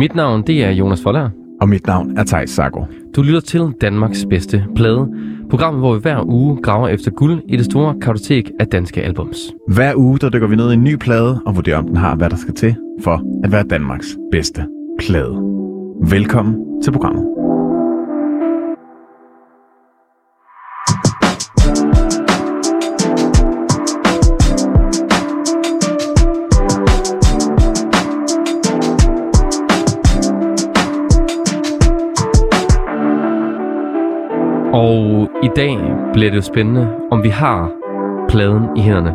Mit navn det er Jonas Forlager. Og mit navn er Thijs Sago. Du lytter til Danmarks bedste plade. Programmet, hvor vi hver uge graver efter guld i det store kartotek af danske albums. Hver uge der dykker vi ned i en ny plade og vurderer, om den har, hvad der skal til for at være Danmarks bedste plade. Velkommen til programmet. I dag bliver det jo spændende, om vi har pladen i hænderne.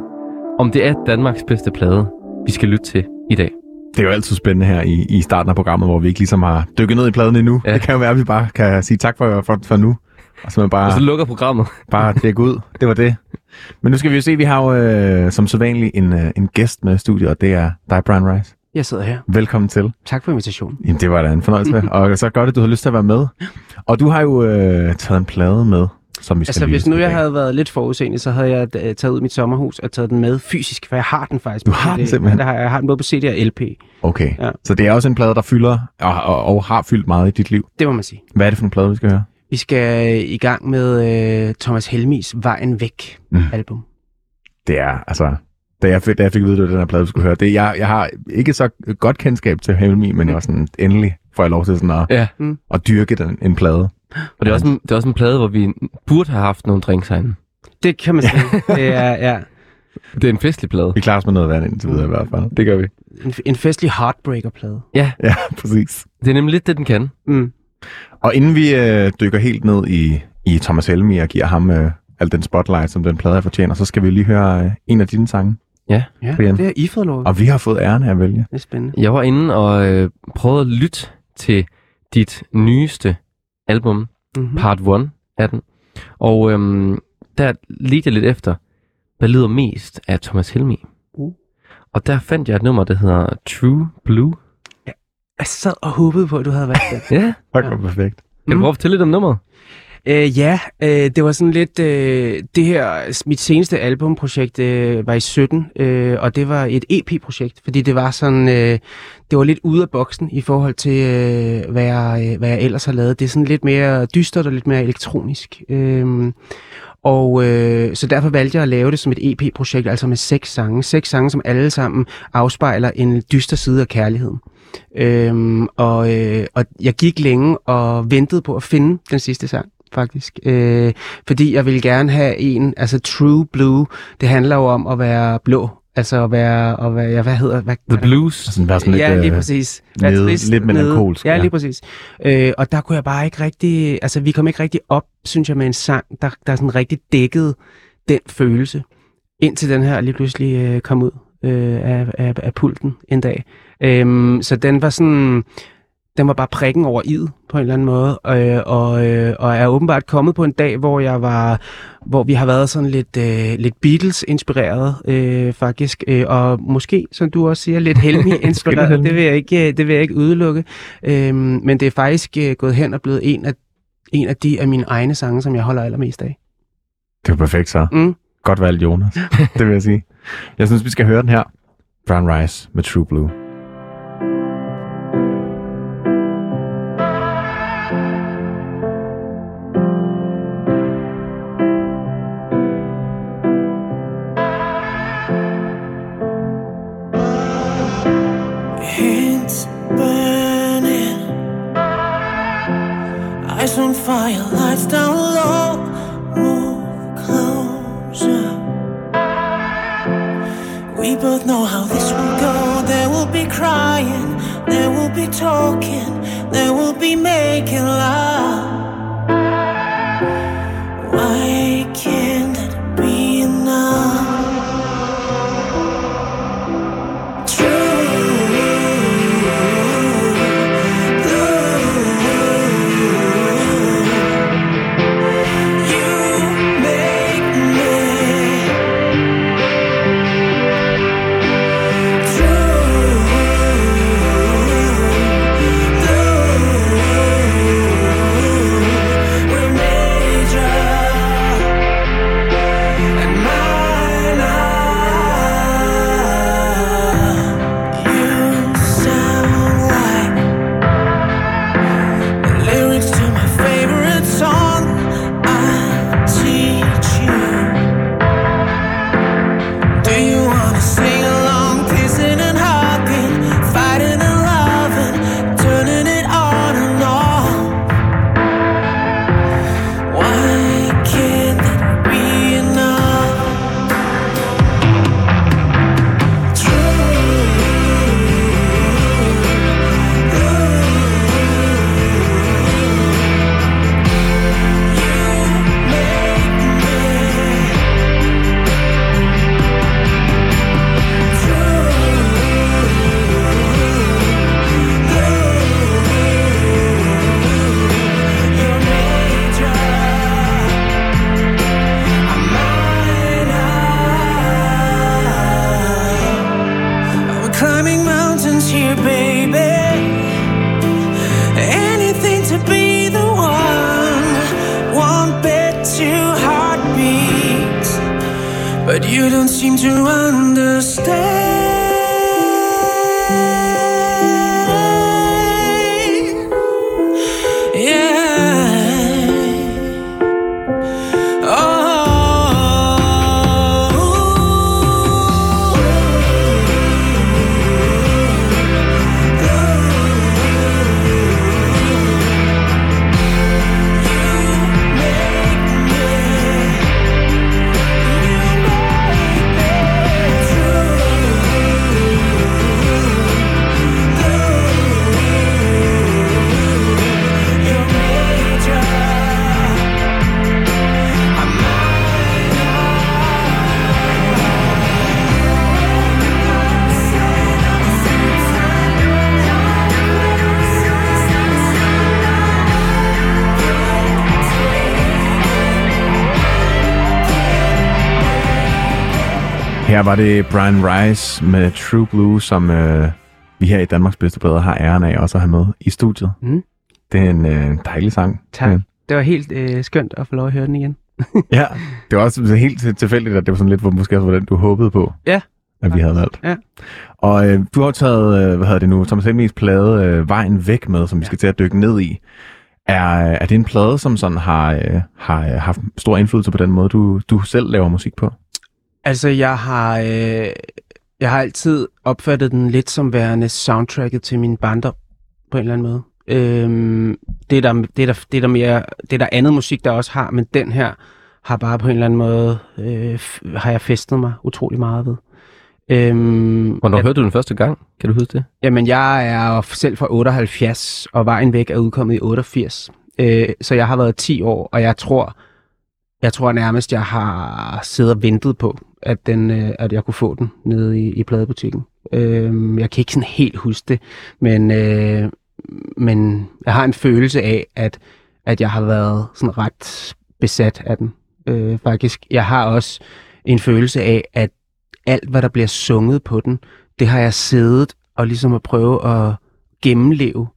Om det er Danmarks bedste plade, vi skal lytte til i dag. Det er jo altid spændende her i, i starten af programmet, hvor vi ikke ligesom har dykket ned i pladen endnu. Ja. Det kan jo være, at vi bare kan sige tak for, for, for nu. Og så man bare, Og så lukker programmet. bare tjekke ud. Det var det. Men nu skal vi jo se, at vi har jo øh, som sædvanligt en, øh, en gæst med i studiet, og det er dig, Brian Rice. Jeg sidder her. Velkommen til. Tak for invitationen. Jamen, det var da en fornøjelse. og så godt, at du har lyst til at være med. Og du har jo øh, taget en plade med, som vi skal Altså, hvis nu jeg havde været lidt forudseende, så havde jeg øh, taget ud mit sommerhus og taget den med fysisk, for jeg har den faktisk. Du har den simpelthen? Ja, har jeg. har den både på CD og LP. Okay, Ja. så det er også en plade, der fylder og, og, og har fyldt meget i dit liv. Det må man sige. Hvad er det for en plade, vi skal høre? Vi skal i gang med øh, Thomas Helmis Vejen Væk Mm. album. Det er, altså... Da jeg, fik, da jeg fik at vide, at den her plade, vi skulle høre. Det, jeg, jeg har ikke så godt kendskab til Helmi, men jeg var sådan, endelig får jeg lov til sådan at, Ja, at dyrke den, en plade. Og det er, også en, det er også en plade, hvor vi burde have haft nogle drinks herinde. Det kan man sige. det er ja, Det er en festlig plade. Vi klarer os med noget vand indtil videre i hvert fald. Det gør vi. en, en festlig heartbreaker-plade. Ja, Ja, præcis. det er nemlig lidt det, den kan. Mm. Og inden vi øh, dykker helt ned i, i Thomas Helmi og giver ham øh, al den spotlight, som den plade fortjener, så skal vi lige høre øh, en af dine sange. Ja, Brian. det er I fået lov. Og vi har fået æren af at vælge. Det er spændende. Jeg var inde og øh, prøvede at lytte til dit nyeste album, Mm-hmm. part 1 af den. Og øhm, der ledte jeg lidt efter, hvad lyder mest af Thomas Helmi. Uh. Og der fandt jeg et nummer, der hedder True Blue. Jeg sad og håbede på, at du havde valgt det. Ja, Det Ja. var perfekt. kan du Mm. prøve at fortælle lidt om nummeret? Øh, ja, øh, det var sådan lidt, øh, det her, mit seneste albumprojekt øh, var i 17, øh, og det var et EP-projekt, fordi det var sådan, øh, det var lidt ude af boksen i forhold til, øh, hvad, jeg, øh, hvad jeg ellers har lavet. Det er sådan lidt mere dystert og lidt mere elektronisk. Øh, og øh, så derfor valgte jeg at lave det som et EP-projekt, altså med seks sange. Seks sange, som alle sammen afspejler en dyster side af kærligheden. Øhm, og, øh, og jeg gik længe og ventede på at finde den sidste sang, faktisk. Øh, fordi jeg ville gerne have en, altså True Blue, det handler jo om at være blå. Altså at være, at være ja, hvad hedder hvad, The Blues. Sådan være sådan lidt, ja, lige øh, præcis. nede- trist, lidt melankolsk, ja. lige præcis. Øh, og der kunne jeg bare ikke rigtig, altså vi kom ikke rigtig op, synes jeg, med en sang, der, der sådan rigtig dækkede den følelse, indtil den her lige pludselig øh, kom ud øh, af, af, af pulten en dag. Øhm, så den var sådan, den var bare prikken over id på en eller anden måde, øh, og, øh, og er åbenbart kommet på en dag, hvor jeg var, hvor vi har været sådan lidt, øh, lidt Beatles-inspireret øh, faktisk, øh, og måske, som du også siger, lidt Helmi-inspireret. Helmi. det vil jeg ikke, det vil jeg ikke udelukke. Øh, men det er faktisk øh, gået hen og blevet en af, en af de af mine egne sange, som jeg holder allermest af. Det var perfekt så. Mm. Godt valgt, Jonas. det vil jeg sige. Jeg synes, vi skal høre den her. Brown Rice med True Blue. Be talking, there will be making love. Var det Brian Rice med True Blue, som øh, vi her i Danmarks Bedste Plader har æren af også at have med i studiet. Mm. Det er en øh, dejlig sang. Tak. Ja. Det var helt øh, skønt at få lov at høre den igen. ja, det var også helt til- tilfældigt, at det var sådan lidt, hvor måske også var den, du håbede på, Ja. at vi havde valgt. Ja. Og øh, du har taget, øh, hvad hedder det nu, Thomas Helmis plade øh, Vejen Væk med, som vi skal til at dykke ned i. Er, er det en plade, som sådan har, øh, har øh, haft stor indflydelse på den måde, du, du selv laver musik på? Altså, jeg har, øh, jeg har altid opfattet den lidt som værende soundtracket til min barndom, på en eller anden måde. Øhm, det, er der, det, er der, det, er der mere, det er der andet musik, der også har, men den her har bare på en eller anden måde, øh, har jeg festet mig utrolig meget ved. Øhm, Hvornår at- hørte du den første gang? Kan du huske det? Jamen, jeg er selv fra 78, og Vejen Væk er udkommet i 88. Øh, så jeg har været 10 år, og jeg tror, jeg tror nærmest, jeg har siddet og ventet på, at, den, øh, at jeg kunne få den nede i, i pladebutikken. Øh, jeg kan ikke sådan helt huske det, men, øh, men jeg har en følelse af, at, at jeg har været sådan ret besat af den. Øh, faktisk. Jeg har også en følelse af, at alt, hvad der bliver sunget på den, det har jeg siddet og ligesom at prøve at gennemleve.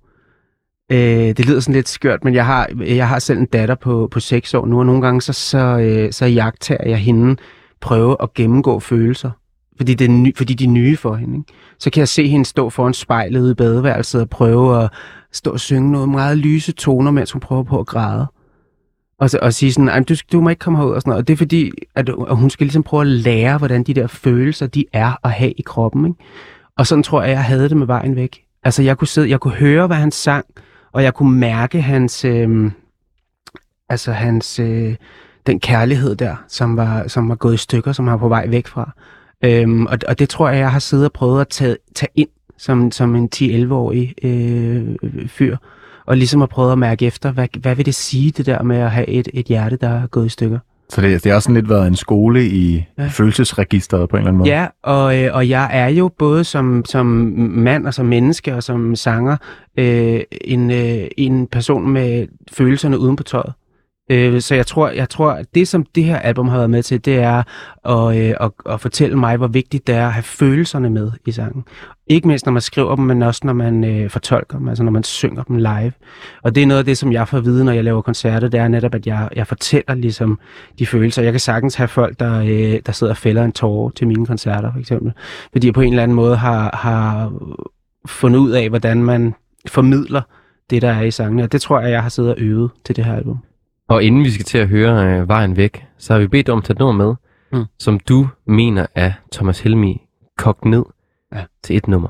Øh, det lyder sådan lidt skørt, men jeg har, jeg har selv en datter på, på 6 år nu, og nogle gange så, så, øh, så jagter jeg hende prøve at gennemgå følelser. Fordi, det er ny, fordi de er nye for hende. Ikke? Så kan jeg se hende stå foran spejlet ude i badeværelset og prøve at stå og synge noget meget lyse toner, mens hun prøver på at græde. Og, så, og sige sådan, du, du må ikke komme herud og sådan noget. Og det er fordi, at, at hun skal ligesom prøve at lære, hvordan de der følelser, de er at have i kroppen. Ikke? Og sådan tror jeg, jeg havde det med vejen væk. Altså, jeg kunne sidde, jeg kunne høre, hvad han sang, og jeg kunne mærke hans, øh, altså hans, øh, den kærlighed der, som var, som var gået i stykker, som han var på vej væk fra. Øhm, og, og det tror jeg, jeg har siddet og prøvet at tage, tage ind som, som en 10-11-årig øh, fyr. Og ligesom har prøvet at mærke efter, hvad, hvad vil det sige, det der med at have et, et hjerte, der er gået i stykker. Så det, det har også sådan lidt været en skole i. Ja. følelsesregisteret på en eller anden måde. Ja, og, øh, og jeg er jo både som, som mand og som menneske og som sanger øh, en, øh, en person med følelserne uden på tøjet. Øh, så jeg tror, jeg tror, at det som det her album har været med til, det er at, øh, at, at fortælle mig, hvor vigtigt det er at have følelserne med i sangen. Ikke mindst når man skriver dem, men også når man øh, fortolker dem, altså når man synger dem live. Og det er noget af det, som jeg får at vide, når jeg laver koncerter, det er netop, at jeg, jeg fortæller ligesom de følelser. Jeg kan sagtens have folk, der, øh, der sidder og fælder en tårer til mine koncerter, for eksempel. Fordi jeg på en eller anden måde har, har fundet ud af, hvordan man formidler det, der er i sangene. Og det tror jeg, jeg har siddet og øvet til det her album. Og inden vi skal til at høre øh, Vejen Væk, så har vi bedt om at tage et nummer med, Mm. som du mener er Thomas Helmi kogt ned Ja. til et nummer.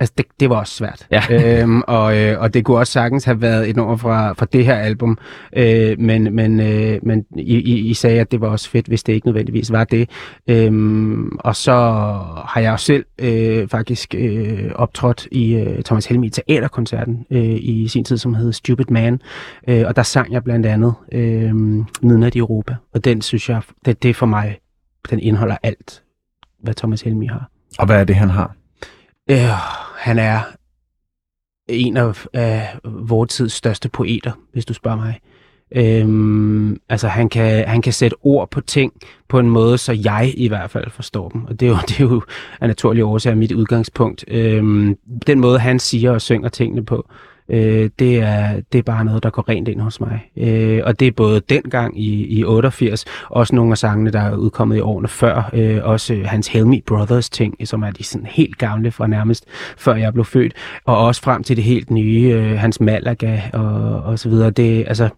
Altså, det, det var også svært. Ja. øhm, og, øh, og det kunne også sagtens have været et nummer fra, fra det her album. Øh, men men, øh, men I, I, I sagde, at det var også fedt, hvis det ikke nødvendigvis var det. Øhm, og så har jeg jo selv øh, faktisk øh, optrådt i øh, Thomas Helmi Teaterkoncerten øh, i sin tid, som hed Stupid Man. Øh, og der sang jeg blandt andet øh, Midnat i Europa. Og den synes jeg, det, det er for mig, den indeholder alt, hvad Thomas Helmi har. Og hvad er det, han har? Øh, han er en af, af vores tids største poeter, hvis du spørger mig. Øhm, altså han kan, han kan sætte ord på ting på en måde, så jeg i hvert fald forstår dem. Og det er jo, det er jo af naturlige årsager mit udgangspunkt. Øhm, den måde, han siger og synger tingene på, Øh, øh, det, er, det er bare noget, der går rent ind hos mig. Øh, og det er både dengang i, i 88, også nogle af sangene, der er udkommet i årene før, øh, også øh, hans Helmi Brothers ting, som er de sådan helt gamle fra nærmest før jeg blev født, og også frem til det helt nye, øh, hans Malaga og, og så videre. Det, altså,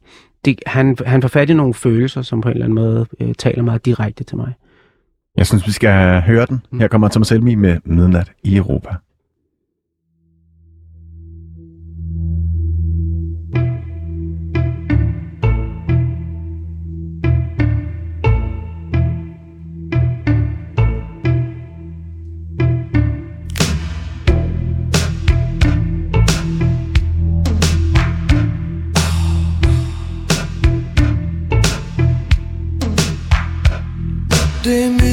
det, han, han får fat i nogle følelser, som på en eller anden måde øh, taler meget direkte til mig. Jeg synes, vi skal høre den. Her kommer Thomas Helmi med Midnat i Europa. Det er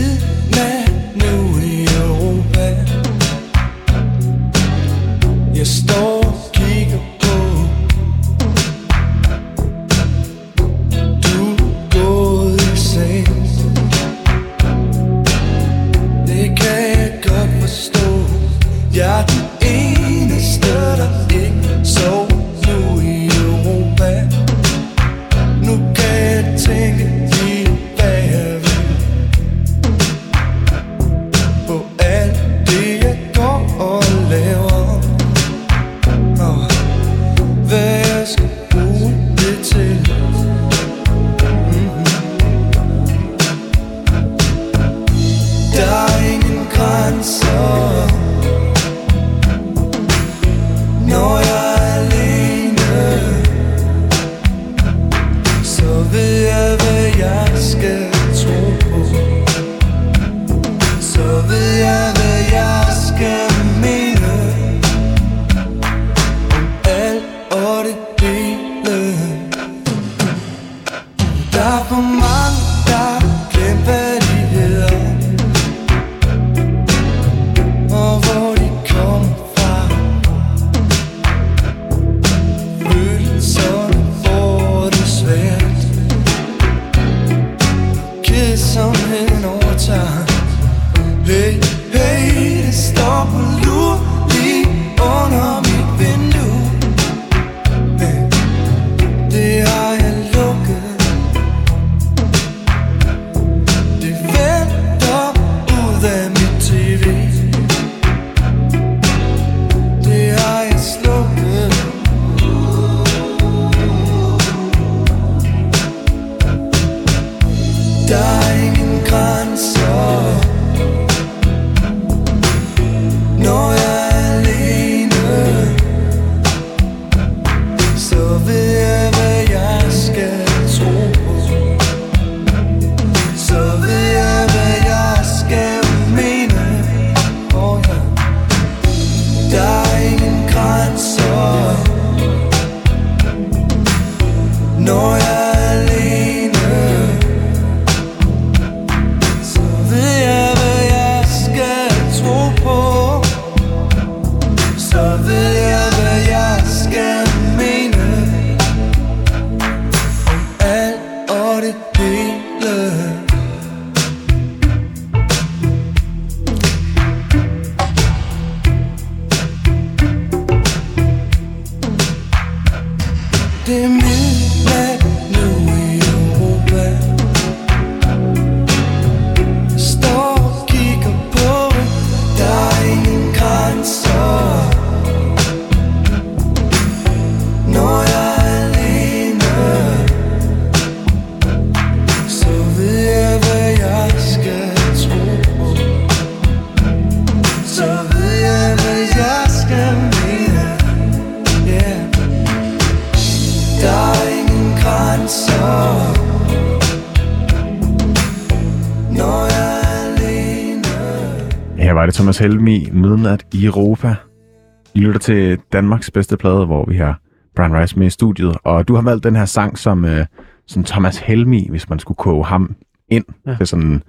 Thomas Helmi, Midnat i Europa. I lytter til Danmarks bedste plade, hvor vi har Brian Rice med i studiet. Og du har valgt den her sang som, øh, som Thomas Helmi, hvis man skulle koge ham ind. Ja. Det er sådan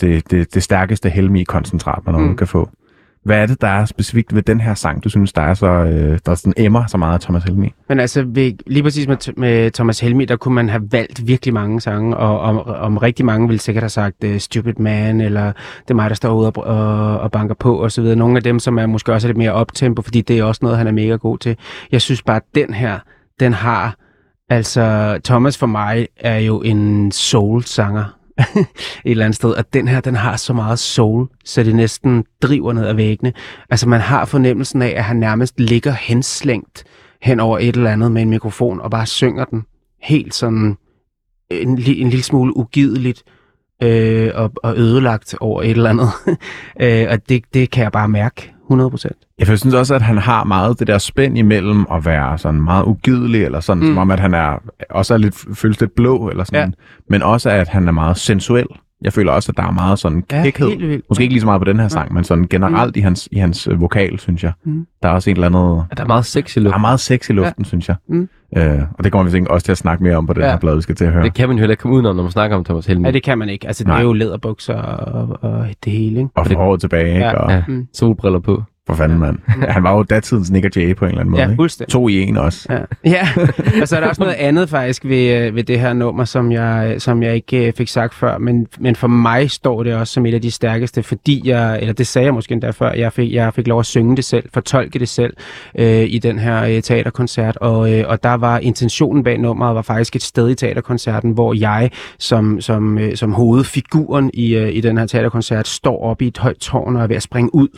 det, det, det stærkeste Helmi-koncentrat, man mm. kan få. Hvad er det, der er specifikt ved den her sang, du synes, der er så, øh, der sådan emmer så meget af Thomas Helmi? Men altså, ved, lige præcis med, med Thomas Helmi, der kunne man have valgt virkelig mange sange, og om, om rigtig mange ville sikkert have sagt uh, Stupid Man, eller Det er mig, der står ude og, og, og banker på, og så videre. Nogle af dem, som er måske også lidt mere optempo, fordi det er også noget, han er mega god til. Jeg synes bare, at den her, den har... Altså, Thomas for mig er jo en soul-sanger et eller andet sted, og den her, den har så meget soul, så det næsten driver ned ad væggene. Altså, man har fornemmelsen af, at han nærmest ligger henslængt hen over et eller andet med en mikrofon, og bare synger den helt sådan øh, en, en lille smule ugideligt øh, og, og ødelagt over et eller andet. øh, og det, det kan jeg bare mærke 100%. Jeg synes også, at han har meget det der spænd imellem at være sådan meget ugidelig, eller sådan, mm. som om, at han er også er lidt, føles lidt blå, eller sådan, ja. men også, at han er meget sensuel. Jeg føler også, at der er meget sådan Ja, kækhed. helt vildt. Måske ikke lige så meget på den her sang, men sådan generelt i hans, i hans øh, vokal, synes jeg. Mm. Der er også en eller anden... Ja, der er meget sex i Der luften. er meget sex i luften, ja. synes jeg. Mm. Øh, og det kommer vi sikkert også til at snakke mere om på den Ja. her plade, vi skal til at høre. Det kan man jo heller ikke komme udenom, når man snakker om Thomas Helmi. Ja, det kan man ikke. Altså, det Nej. er jo læderbukser og, og det hele, ikke? Og det- for håret tilbage, ikke? Ja. Og Ja, Mm. solbriller på. For fanden, mand. Han var jo datidens Nick Jay på en eller anden måde, Ja, ikke? To i en også. Ja. ja, og så er der også noget andet faktisk ved, øh, ved det her nummer, som jeg, som jeg ikke øh, fik sagt før, men, men for mig står det også som et af de stærkeste, fordi jeg, eller det sagde jeg måske endda før, jeg fik, jeg fik lov at synge det selv, fortolke det selv øh, i den her øh, teaterkoncert, og, øh, og der var intentionen bag nummeret var faktisk et sted i teaterkoncerten, hvor jeg som, som, øh, som hovedfiguren i, øh, i den her teaterkoncert står oppe i et højt tårn og er ved at springe ud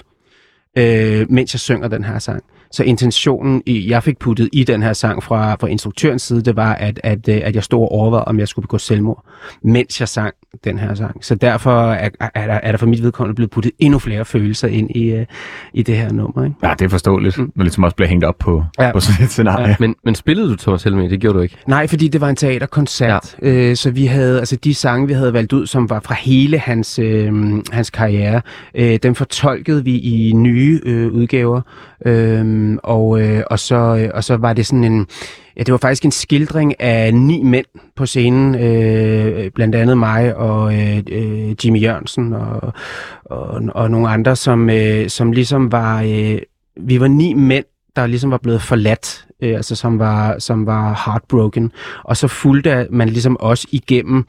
øh, mens jeg synger den her sang. Så intentionen, i, jeg fik puttet i den her sang fra, fra instruktørens side, det var, at, at, øh, at jeg stod og overvejede, om jeg skulle begå selvmord, mens jeg sang den her sang. Så derfor er, er, der, er der for mit vedkommende blevet puttet endnu flere følelser ind i, øh, i det her nummer. Ikke? Ja, det er forståeligt. Mm. Man ligesom også bliver hængt op på, Ja. på sådan et scenarie. Ja. Men, men spillede du Thomas Helmi? Det gjorde du ikke. Nej, fordi det var en teaterkoncert, ja. øh, så vi havde, altså de sange, vi havde valgt ud, som var fra hele hans, øh, hans karriere, øh, dem fortolkede vi i nye øh, udgaver, øh, Øhm, og, øh, og, så, øh, og så var det sådan en, ja, det var faktisk en skildring af ni mænd på scenen, øh, blandt andet mig og øh, øh, Jimmy Jørgensen og, og, og nogle andre, som, øh, som ligesom var, øh, vi var ni mænd, der ligesom var blevet forladt, øh, altså som var, som var heartbroken. Og så fulgte man ligesom også igennem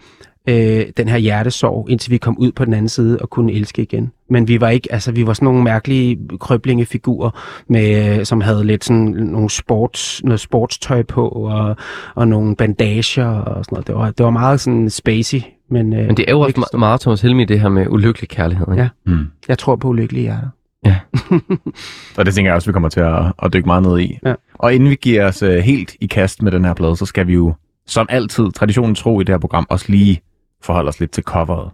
øh, den her hjertesorg, indtil vi kom ud på den anden side og kunne elske igen. Men vi var ikke, altså vi var sådan nogle mærkelige krøblingefigurer, med, øh, som havde lidt sådan nogle sports, noget sportstøj på, og, og nogle bandager og sådan noget. Det var, det var meget sådan spacey, men, øh, Men det er jo også ikke- me- meget Thomas Helmi, det her med ulykkelig kærlighed. Ikke? Ja. Mm. jeg tror på ulykkelige hjerter. Og det tænker jeg også, vi kommer til at, at dykke meget ned i. Ja. Og inden vi giver os uh, helt i kast med den her plade, så skal vi jo, som altid, traditionen tro i det her program, også lige forholde os lidt til coveret.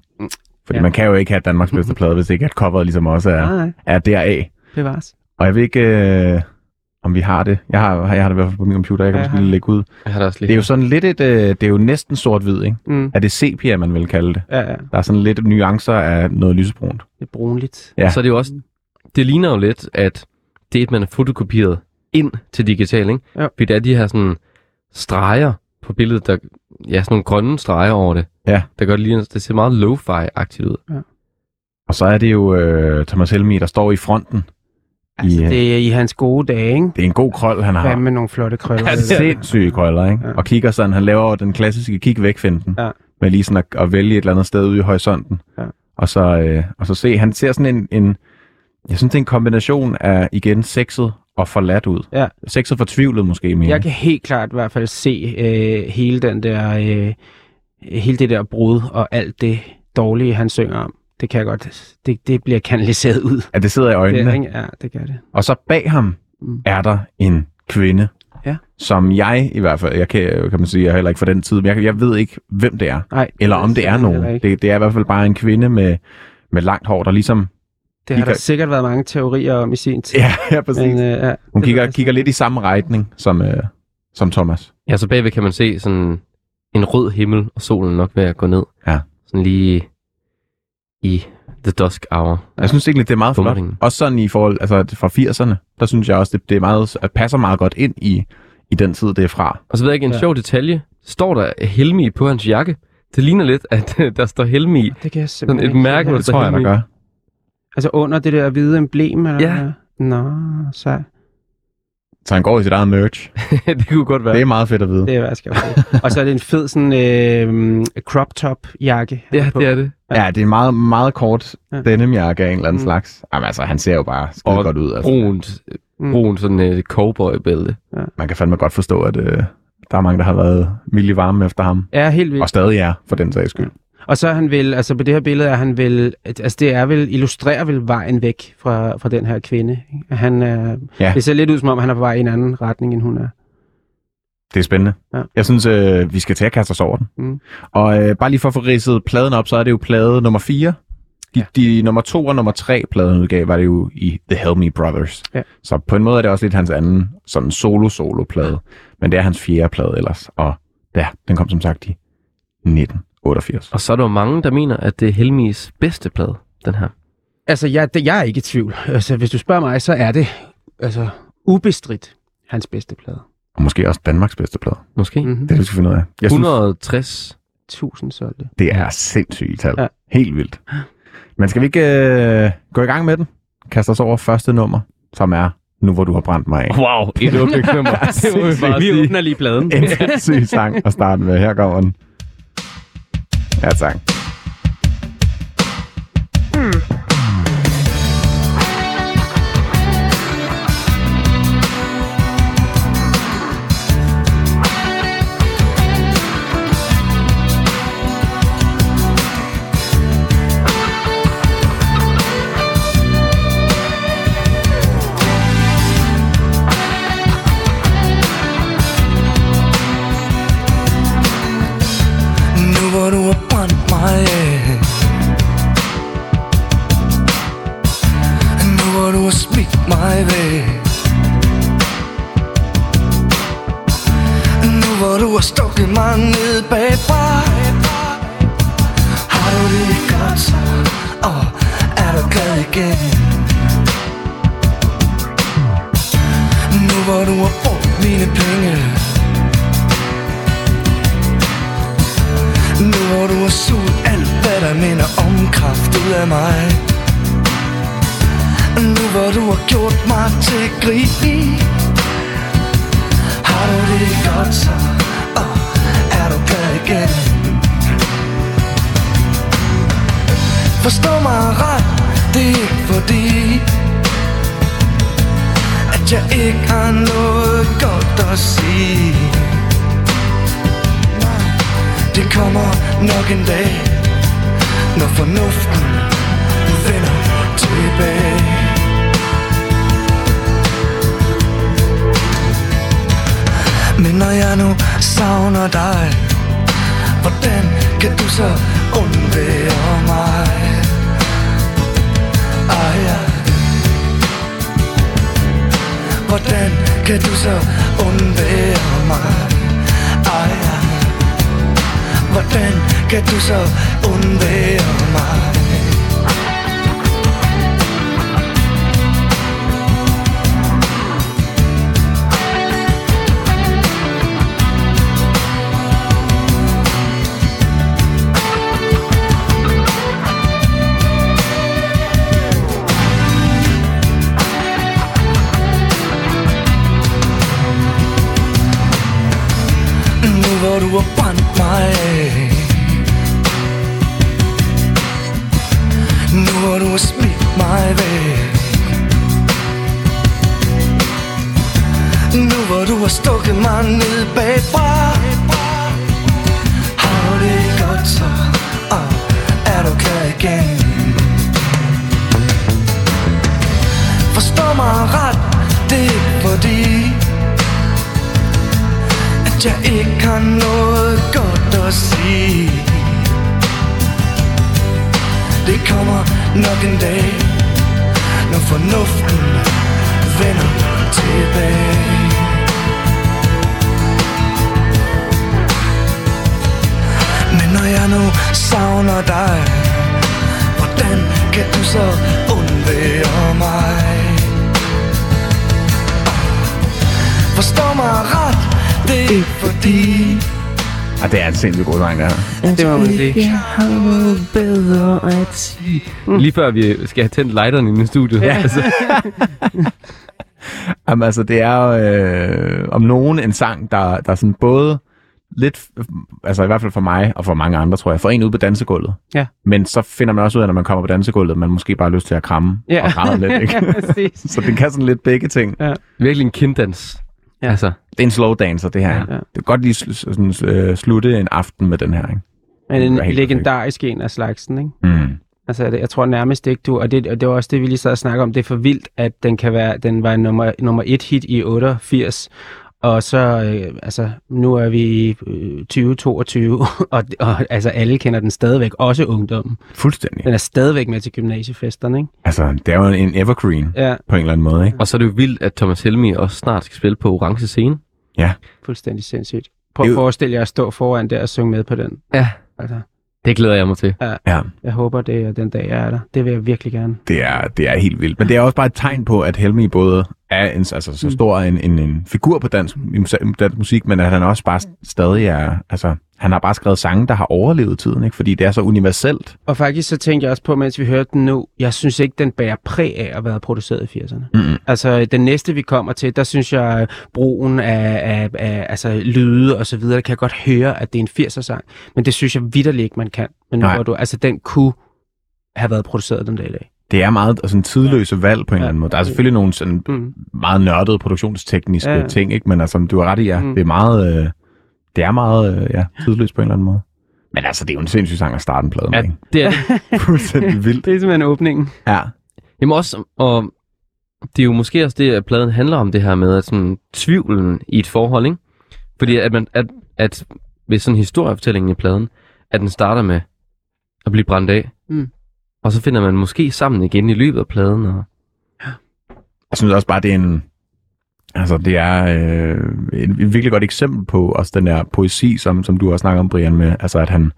Fordi Ja. man kan jo ikke have Danmarks bedste plade, hvis ikke at coveret ligesom også er, Nej, er deraf. bevares. Og jeg ved ikke, uh, om vi har det. Jeg har, jeg har det i hvert fald på min computer, jeg kan Ja, måske jeg har lige lægge ud. Jeg har da også lige Det er jo sådan lidt et, uh, det er jo næsten sort-hvid, ikke? Mm. Er det sepia, man vil kalde det? Ja, ja, Der er sådan lidt nuancer af noget lysebrunt. det er brunligt. Ja. Så er det jo også, det ligner jo lidt, at det er et, man er fotokopieret ind til digital, ikke? Ja. Fordi der er de her sådan streger på billedet, der, ja, sådan nogle grønne streger over det. Ja. Der gør det lige, det ser meget lo-fi-agtigt ud. Og så er det jo uh, Thomas Helmi, der står i fronten. Altså, I, øh, det er i hans gode dage, ikke? Det er en god krøl, han har. Hvad med nogle flotte krøller? Ja, sindssyge krøller, ikke? Ja. Ja. Og kigger sådan, han laver den klassiske kig væk finden Ja. med lige sådan at, at, vælge et eller andet sted ude i horisonten. Ja. Og, så, øh, og så se, han ser sådan en, en, jeg synes det er en kombination af igen sexet og forladt ud. Ja. Sexet fortvivlet måske mere. Jeg kan helt klart i hvert fald se øh, hele den der, øh, hele det der brud og alt det dårlige, han synger om. Det kan jeg godt, det, det bliver kanaliseret ud. At det sidder i øjnene. Det, ja, det gør det. Og så bag ham Mm. er der en kvinde, Ja. som jeg i hvert fald, jeg kan, kan man sige, jeg er heller ikke fra den tid, men jeg, jeg ved ikke, hvem det er. Nej, Eller om det er nogen. Det, det er i hvert fald bare en kvinde med, med langt hår, der ligesom... Det har kigger- der sikkert været mange teorier om i sin tid. Ja, ja præcis. Men, øh, ja, Hun kigger, kigger lidt i samme retning som, øh, som Thomas. Ja, så bagved kan man se sådan en rød himmel, og solen nok ved at gå ned. Ja. Sådan lige i the dusk hour. Jeg synes egentlig, det er meget flot. Også sådan i forhold, altså fra 80'erne, der synes jeg også, det, det er meget, at passer meget godt ind i, i den tid, det er fra. Og så ved jeg ikke, en Ja. ja. sjov detalje. Står der Helmi på hans jakke? Det ligner lidt, at der står Helmi. Det kan jeg Sådan simpelthen et mærke, der Det tror jeg, der gør. Altså under det der hvide emblem, eller Ja. hvad? Nå, sej. Så han går i sit eget merch. det kunne godt være. Det er meget fedt at vide. Det er skal. Og så er det en fed sådan øh, crop top jakke. Ja, det er det. Ja, det er en meget, meget kort Ja. denimjakke af en eller anden Mm. slags. Jamen altså, han ser jo bare skide godt ud. Altså. Brunt, Mm. brun sådan et cowboy-bælte. Man kan fandme godt forstå, at øh, der er mange, der har været mild i varme efter ham. Ja, helt vildt. Og stadig er, for den sags skyld. Og så er han vel, altså på det her billede er han vel, altså det er vel, illustrerer vel vejen væk fra, fra den her kvinde. ikke? Han er, Ja. Det ser lidt ud som om, han er på vej i en anden retning, end hun er. Det er spændende. Ja. Jeg synes, øh, vi skal til at kaste os over den. Mm. Og øh, bare lige for at få ridset pladen op, så er det jo plade nummer 4. De, ja. de nummer 2 og nummer 3 pladeudgave var det jo i The Helme Brothers. Ja. Så på en måde er det også lidt hans anden sådan solo-solo-plade. Men det er hans fjerde plade ellers. Og ja, den kom som sagt i 1988. Og så er der jo mange, der mener, at det er Helmis bedste plade, den her. Altså, jeg, det, jeg er ikke i tvivl. Altså, hvis du spørger mig, så er det altså, ubestridt hans bedste plade. Og måske også Danmarks bedste plade. Måske. Mm-hmm. Det er det, vi skal finde ud af. Jeg synes, 160. 1000 solgte. det er sindssygt tal. Ja. Helt vildt. Men skal vi ikke øh, gå i gang med den? Kaste os over første nummer, som er Nu hvor du har brændt mig af. Wow, et åbningsnummer. det må vi bare Vi sige. åbner lige pladen. En sindssyg sang at starte med. Her kommer den. Ja, tak. Nu For du har gjort mig til grin Har du det godt så, og er du glad igen. Forstå mig ret, det er ikke fordi At jeg ikke har noget godt at sige. Det kommer nok en dag Når fornuften vender tilbage. Men når jeg nu savner dig Hvordan kan du så undvære mig? Ah, ja. Hvordan kan du så undvære mig? Ah, ja. Hvordan kan du så undvære mig? Du har brændt mig. Af Nu har du smidt mig væk. Nu hvor du har stukket mig ned bagfra. Har du det godt så, og er du klar igen. Forstå mig ret, det er fordi at jeg ikke har noget godt at sige. Det kommer nok en dag Når fornuften vender tilbage. Men når jeg nu savner dig Hvordan kan du så undvære mig? Forstå mig ret, det er fordi Og det er en sindssygt god sang, det her. Det må man sige. Lige før vi skal have tændt lighteren i studiet. Ja. Altså, Jamen, altså, det er øh, om nogen en sang, der, der er sådan både lidt, altså i hvert fald for mig og for mange andre, tror jeg, for en ude på dansegulvet. Ja. Men så finder man også ud af, når man kommer på dansegulvet, at man måske bare har lyst til at kramme Ja. og græde lidt, ikke? ja, præcis. så det kan sådan lidt begge ting. virkelig en kinddans. Ja. Altså, Det er en slow dancer, det her. Ja. Det kan godt lige sl- sådan, øh, slutte en aften med den her, ikke? Men en legendarisk en af slagsen, ikke? Mm. Altså, jeg tror nærmest ikke, du... Og det, og det var også det, vi lige sad og snakkede om. Det er for vildt, at den kan være... Den var nummer, nummer et hit i 88. Og så, øh, altså, nu er vi i øh, 2022, og, og altså, alle kender den stadigvæk, også ungdommen. Fuldstændig. Den er stadigvæk med til gymnasiefesterne, ikke? Altså, det er jo en evergreen Ja, på en eller anden måde, ikke? og så er det jo vildt, at Thomas Helmi også snart skal spille på orange scene. fuldstændig sindssygt. Prøv at forestille jer at stå foran der og synge med på den. Ja. Altså, Det glæder jeg mig til. Ja, jeg håber, det er den dag, jeg er der. Det vil jeg virkelig gerne. det er, det er helt vildt. Men det er også bare et tegn på, at Helmi både er en, altså, så Mm. stor en, en, en figur på dansk, dansk musik, men at han også bare stadig er... Altså, han har bare skrevet sange, der har overlevet tiden, ikke? Fordi det er så universelt. Og faktisk så tænkte jeg også på, mens vi hørte den nu, jeg synes ikke, den bærer præg af at være produceret i 80'erne. Mm-mm. Altså, den næste, vi kommer til, der synes jeg, brugen af, af, af altså, lyde og så videre, der kan jeg godt høre, at det er en 80'er-sang. Men det synes jeg vidderligt ikke, man kan. Men nu hvor du, altså, den kunne have været produceret den dag i dag. Det er meget altså, en tidløse valg på en Ja. eller anden måde. Der er selvfølgelig nogle sådan Mm. meget nørdede produktionstekniske Ja, ting, ikke? Men altså, du har ret i, ja. Mm. Mm. Det er meget, øh, det er meget øh, ja, tidløst på en eller anden måde. Men altså, det er jo en sindssyg sang at starte en plade med, Ja, ikke? det er det. Fuldstændig vildt. Det er simpelthen åbningen. Ja. Jamen også, og det er jo måske også det, at pladen handler om det her med, at sådan tvivlen i et forhold, ikke? Fordi at, man, at, at ved sådan historiefortællingen i pladen, at den starter med at blive brændt af, Mm. Og så finder man måske sammen igen i løbet af pladen, og Jeg synes også bare, det er en... Altså, det er øh, et, et virkelig godt eksempel på også den der poesi, som, som du også snakker om, Brian, med. Altså, at han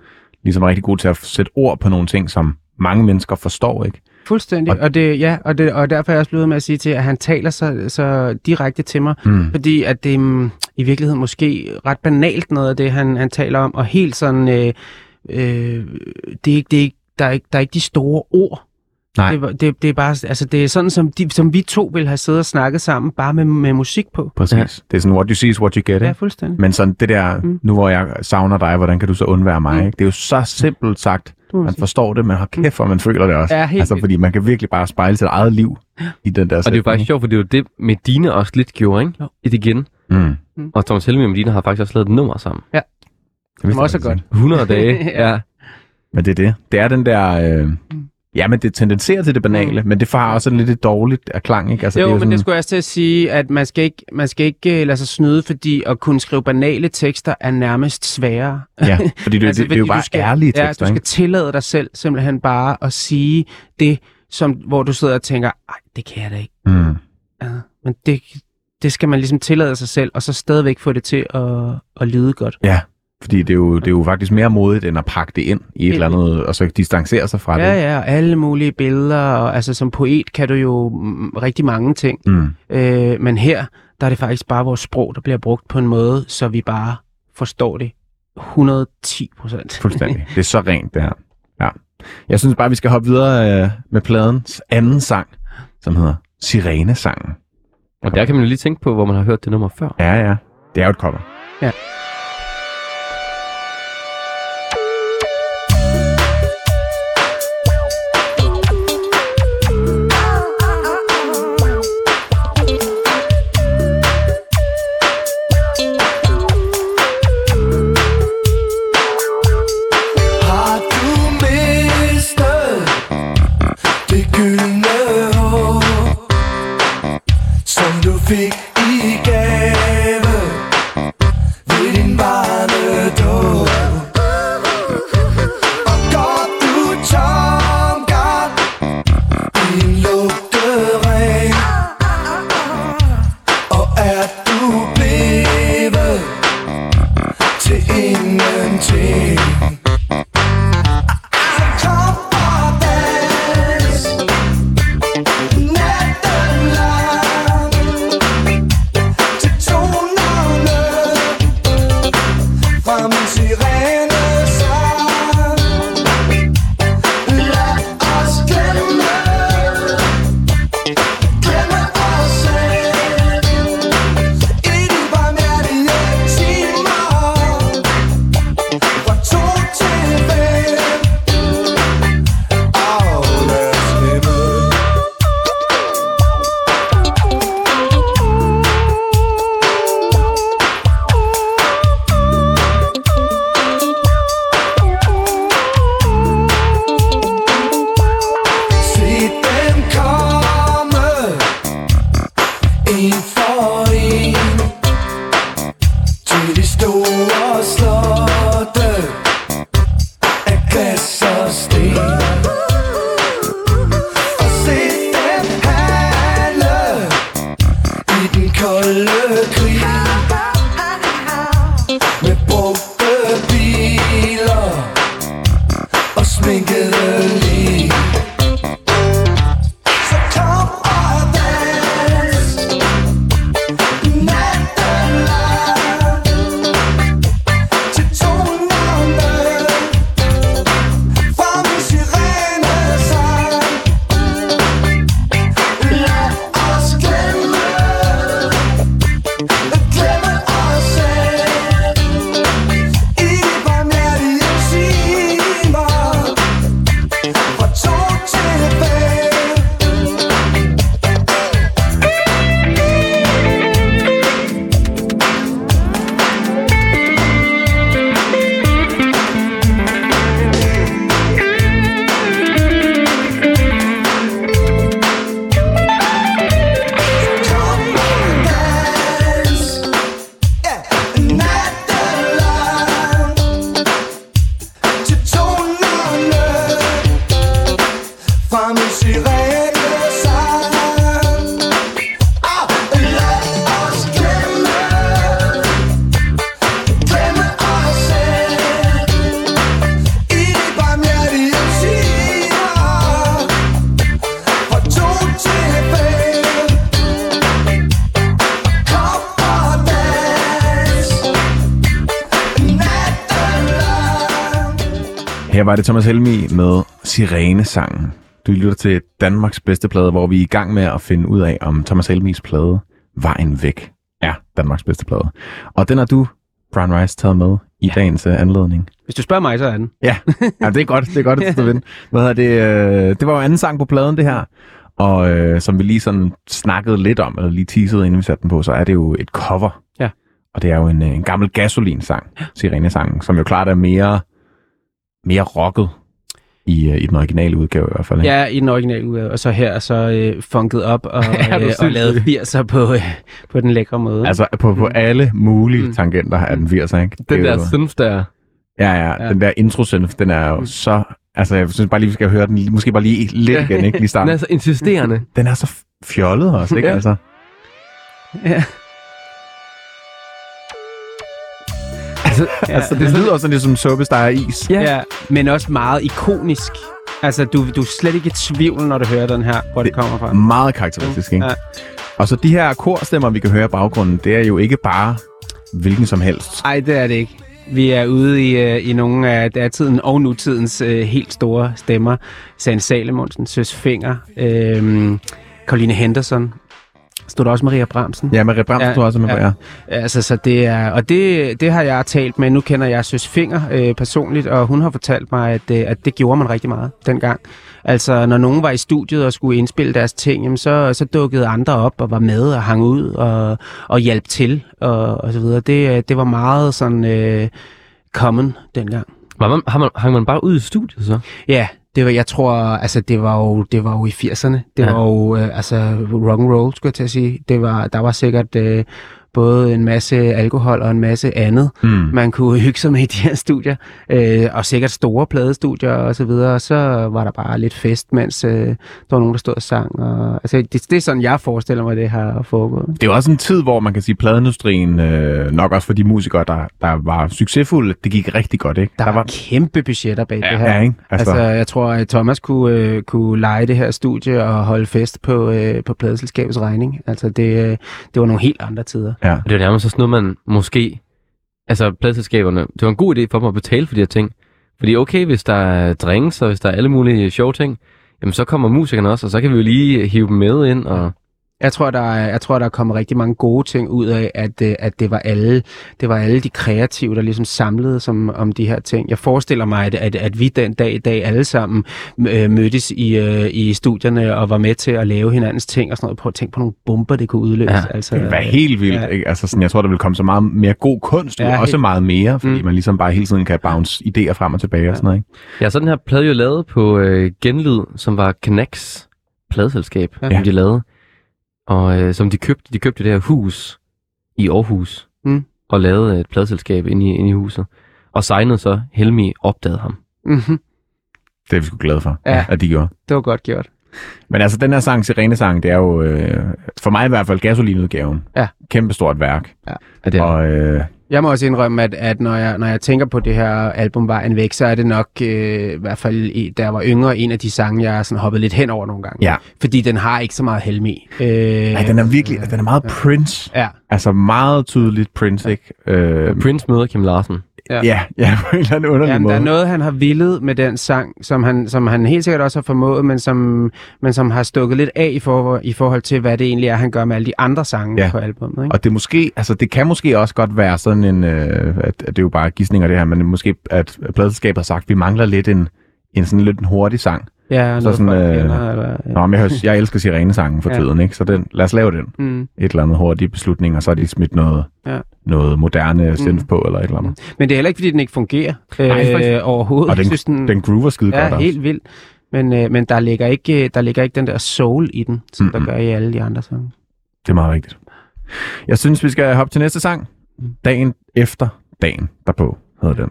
ligesom er rigtig god til at sætte ord på nogle ting, som mange mennesker forstår, ikke? Fuldstændig. Og- Og, det, ja, og, det, og derfor er jeg også blevet med at sige til, at han taler så, så direkte til mig, Mm. fordi at det mm, i virkeligheden måske ret banalt noget af det, han, han taler om, og helt sådan, øh, øh, det er ikke, det er ikke, der, er ikke, der er ikke de store ord. Nej. Det, det, det er bare, altså det er sådan, som, de, som vi to ville have siddet og snakket sammen, bare med, med musik på. Præcis. Ja. Ja. Det er sådan, what you see is what you get, Ja, fuldstændig. Men sådan det der, Mm. mm. nu hvor jeg savner dig, hvordan kan du så undvære mig, Mm. ikke? Det er jo så simpelt sagt. Det man Man forstår det, men har kæft, hvor man føler det også. Ja, helt altså, fordi man kan virkelig bare spejle sit eget liv i den der Og det er jo faktisk sjovt, for det er jo det, Medina også lidt gjorde, ikke? Jo. I det igen. Mm. Og Thomas Helmi og Medina har faktisk også lavet et nummer sammen. Det Som vidste også er godt. faktisk 100 dage. Ja. Ja. Men det er det. Det er den der... Øh, ja, men det tendenserer til det banale, mm. men det får også lidt et dårligt klang, ikke? Altså, Jo, det er men sådan, det skulle jeg også til at sige, at man skal ikke, man skal ikke øh, lade sig snyde, fordi at kunne skrive banale tekster er nærmest sværere. Ja, fordi det, altså, det, det, er jo fordi bare skal, ærlige Ja, tekster, du skal ikke? tillade dig selv simpelthen bare at sige det, som, hvor du sidder og tænker, ej, det kan jeg da ikke. Mm. Ja, men det, det skal man ligesom tillade sig selv, og så stadigvæk få det til at, at lyde godt. Ja, fordi det er, jo, det er jo faktisk mere modigt, end at pakke det ind i et eller andet, og så distancere sig fra Ja, det. ja, og alle mulige billeder, og altså som poet kan du jo rigtig mange ting. Mm. Øh, men her, der er det faktisk bare vores sprog, der bliver brugt på en måde, så vi bare forstår det 110 procent. Fuldstændig. Det er så rent, det her. Ja. Jeg synes bare, vi skal hoppe videre øh, med pladens anden sang, som hedder Sirenesangen. Og der kan man jo lige tænke på, hvor man har hørt det nummer før. Ja, ja. Det er jo et cover. Har var det Thomas Helmi med Sirenesangen. Du lytter til Danmarks bedste plade, hvor vi er i gang med at finde ud af, om Thomas Helmis plade Vejen Væk er Danmarks bedste plade. Og den har du, Brian Rice, taget med i ja. dagens uh, anledning. Hvis du spørger mig, så er den. Ja, ja det er godt, det er godt, at du ved. Hvad det? Øh, det var jo anden sang på pladen, det her. Og øh, som vi lige sådan snakkede lidt om, eller lige teasede, inden vi satte den på, så er det jo et cover. Ja. Og det er jo en, øh, en gammel gasolin-sang, Sirene-sangen, som jo klart er mere, mere rocket i, øh, i den originale udgave i hvert fald. ikke? Ja, i den originale udgave. Og så her så øh, funket op og, Ja, øh, og lavet det. 80'er på, øh, på den lækre måde. Altså på, på alle mulige Mm. tangenter er den 80'er, ikke? Det Den er der jo- synth der. Ja, ja, Ja. den der intro den er jo så... Altså, jeg synes bare lige, vi skal høre den måske bare lige lidt igen, ikke? Lige Den starten. er så insisterende. Den er så fjollet også, ikke? Ja. Altså. Ja. altså, det lyder også sådan lidt som suppe, der er is. ja. ja, men også meget ikonisk. Altså, du, du er slet ikke i tvivl, når du hører den her, hvor det, Det- kommer fra. Meget karakteristisk, ikke? Ja. Og så de her korstemmer, vi kan høre i baggrunden, det er jo ikke bare hvilken som helst. Nej, det er det ikke. Vi er ude i, øh, i nogle af datiden og nutidens øh, helt store stemmer. Sand Salemonsen, Søs Finger, øh, Karoline Henderson. Stod der også Maria Bramsen? Ja, med Rebram, ja, jeg også, med ja. ja. Altså, så det er, og det, det har jeg talt med. Nu kender jeg Søs Finger øh, personligt, og hun har fortalt mig, at, øh, at det gjorde man rigtig meget dengang. Altså, når nogen var i studiet og skulle indspille deres ting, jamen, så, så dukkede andre op og var med og hang ud og, og hjalp til og, og så videre. Det, øh, det var meget sådan øh, common dengang. Var man, har man, hang man bare ud i studiet så? Ja, det var, jeg tror, altså det var jo, det var jo i 80'erne. Det Ja. var jo, øh, altså rock and roll, skulle jeg til at sige. Det var, der var sikkert øh, både en masse alkohol og en masse andet, Mm. man kunne hygge sig med i de her studier. Øh, og sikkert store pladestudier og så videre. Og så var der bare lidt fest, mens øh, der var nogen, der stod og sang. Og, altså, det, det er sådan, jeg forestiller mig, det har foregået. Det er jo også en tid, hvor man kan sige, at pladeindustrien, øh, nok også for de musikere, der, der var succesfulde, det gik rigtig godt, ikke? Der, der var kæmpe budgetter bag det her. Ja, ikke? Altså, altså, jeg tror, at Thomas kunne, øh, kunne lege det her studie og holde fest på, øh, på pladeselskabets regning. Altså, det, øh, det var nogle helt andre tider ja. Og det er nærmest sådan noget, man måske... Altså, pladselskaberne... Det var en god idé for dem at betale for de her ting. Fordi okay, hvis der er drinks, og hvis der er alle mulige sjove ting, jamen så kommer musikerne også, og så kan vi jo lige hive dem med ind, og... Jeg tror, der er, jeg tror, der er kommet rigtig mange gode ting ud af, at, øh, at det, var alle, det var alle de kreative, der ligesom samlede som, om de her ting. Jeg forestiller mig, at, at, at vi den dag i dag alle sammen øh, mødtes i, øh, i studierne og var med til at lave hinandens ting og sådan noget. Prøv at tænke på nogle bomber, det kunne udløse. Ja, altså, Det ville være helt vildt, Ja. ja. ikke? Altså, sådan, jeg tror, der vil komme så meget mere god kunst, Ja, ja, også helt- meget mere, fordi Mm. man ligesom bare hele tiden kan bounce idéer frem og tilbage og sådan noget, ikke? Ja, så den her plade jo lavet på øh, Genlyd, som var Connects pladeselskab, Ja. ja. som de lavede. Og øh, som de købte, de købte det her hus i Aarhus, Mm. og lavede et pladeselskab inde i, inde i huset. Og signede så, Helmi opdagede ham. Mm-hmm. Det er vi sgu glade for, Ja. at de gjorde. Det var godt gjort. Men altså, den her sang, Sirene-sang, det er jo, øh, for mig i hvert fald, gasolinudgaven. Ja. Kæmpestort værk. Er det Og øh, Jeg må også indrømme, at, at når, jeg, når jeg tænker på det her album Vejen Væk, så er det nok, øh, i hvert fald da jeg var yngre, en af de sange, jeg sådan hoppet lidt hen over nogle gange. ja, Fordi den har ikke så meget helm i. Øh, Ej, den er virkelig, den er meget Prince. Ja, Altså meget tydeligt Prince, ikke? Øh, Prince møder Kim Larsen. Ja. ja, ja, på en eller anden underlig Jamen, måde. der er noget, han har villet med den sang, som han, som han helt sikkert også har formået, men som, men som har stukket lidt af i, for, i forhold til, hvad det egentlig er, han gør med alle de andre sange Ja. ja. på albumet. Ikke? Og det måske, altså det kan måske også godt være sådan en, øh, at, at det er jo bare gissninger det her, men måske at pladselskabet har sagt, at vi mangler lidt en, en sådan lidt en hurtig sang. Ja, Så sådan, øh, kender, eller, ja. Nå, men jeg, jeg elsker Sirene-sangen for Ja. tiden, ikke? Så den, lad os lave den. Mm. Et eller andet hurtigt beslutning, og så er de smidt noget, Ja. noget moderne synth Mm. på, eller et eller andet. Men det er heller ikke, fordi den ikke fungerer Nej, faktisk- øh, overhovedet. Og den, synes, den, den groover skide ja, godt også. helt vildt. Men, øh, men der, ligger ikke, der ligger ikke den der soul i den, som Mm-mm. der gør i alle de andre sange. Det er meget rigtigt. Jeg synes, vi skal hoppe til næste sang. Mm. Dagen efter dagen derpå hedder den.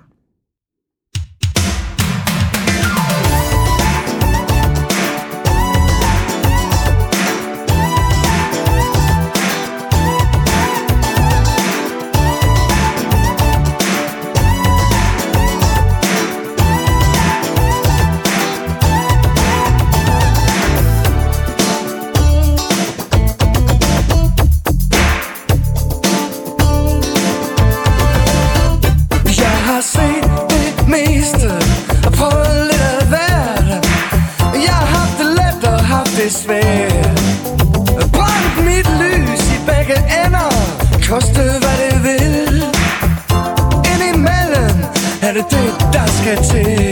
Det,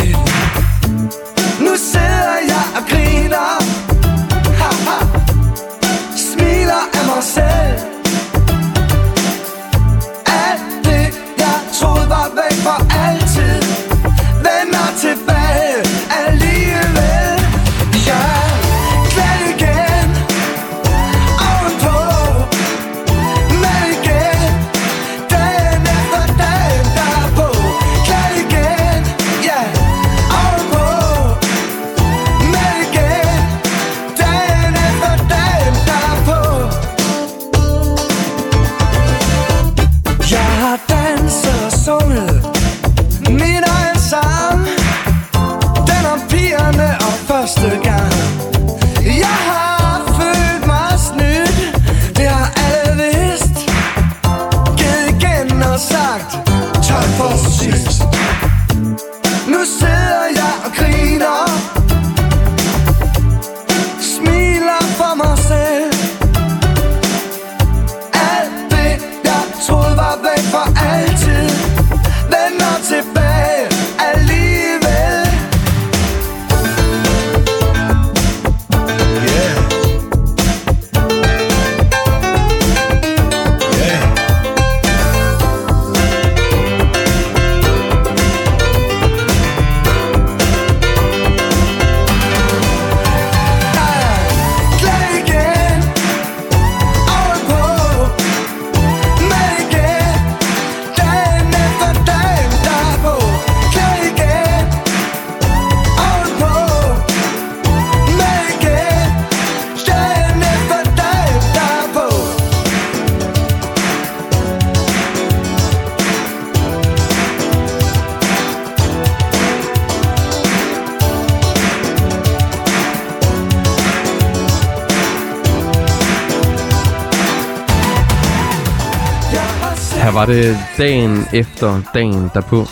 var det dagen efter dagen derpå.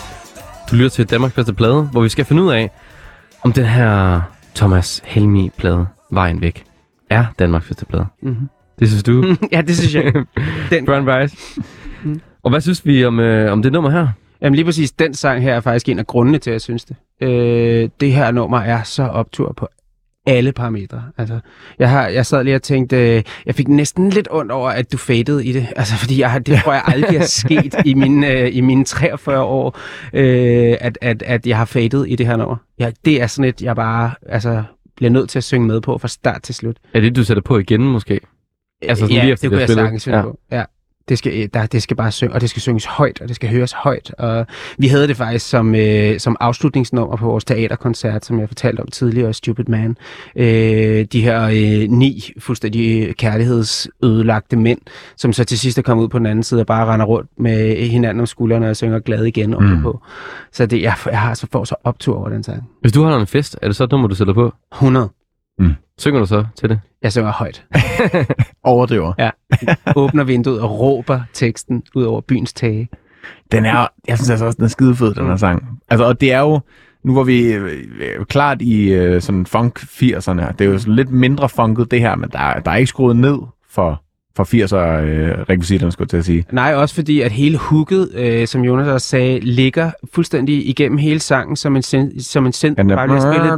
Du lytter til Danmarks bedste plade, hvor vi skal finde ud af, om den her Thomas Helmi-plade, Vejen Væk, er Danmarks bedste plade. Mhm. Det synes du? ja, det synes jeg. Den, Brian Rice. Og hvad synes vi om, øh, om det nummer her? Jamen lige præcis, den sang her er faktisk en af grundene til, at jeg synes det. Øh, det her nummer er så optur på alle parametre. Altså, jeg, har, jeg sad lige og tænkte, øh, jeg fik næsten lidt ondt over, at du fadede i det. Altså, fordi jeg, det tror jeg aldrig er sket i mine, øh, i mine 43 år, øh, at, at, at jeg har fadet i det her nummer. Ja, det er sådan et, jeg bare altså, bliver nødt til at synge med på fra start til slut. Er det, du sætter på igen måske? Altså sådan ja, lige efter det kunne jeg spillet. sagtens finde Ja. på. Ja. Det skal, der, det skal bare synge, og det skal synges højt, og det skal høres højt. Og vi havde det faktisk som, øh, som afslutningsnummer på vores teaterkoncert, som jeg fortalte om tidligere, Stupid Man. Øh, de her øh, ni fuldstændig kærlighedsødelagte mænd, som så til sidst er kommet ud på den anden side og bare render rundt med hinanden om skuldrene og synger glad igen mm. På. Så det, jeg, jeg har så får så optur over den sang. Hvis du har en fest, er det så et nummer, du sætter på? 100. Synger du så til det? Jeg synger højt. Overdriver. Åbner vinduet og råber teksten ud over byens tage. Den er, jeg synes altså også, den er skidefed, den her sang. Altså, og det er jo, nu var vi øh, klart i øh, sådan funk 80'erne her. Det er jo sådan lidt mindre funket det her, men der, er- der er ikke skruet ned for, for 80'er øh, rekvisitterne, skulle jeg til at sige. Nej, også fordi, at hele hooket, øh, som Jonas også sagde, ligger fuldstændig igennem hele sangen, som en, sen- som en der- bare bliver spillet. Mm.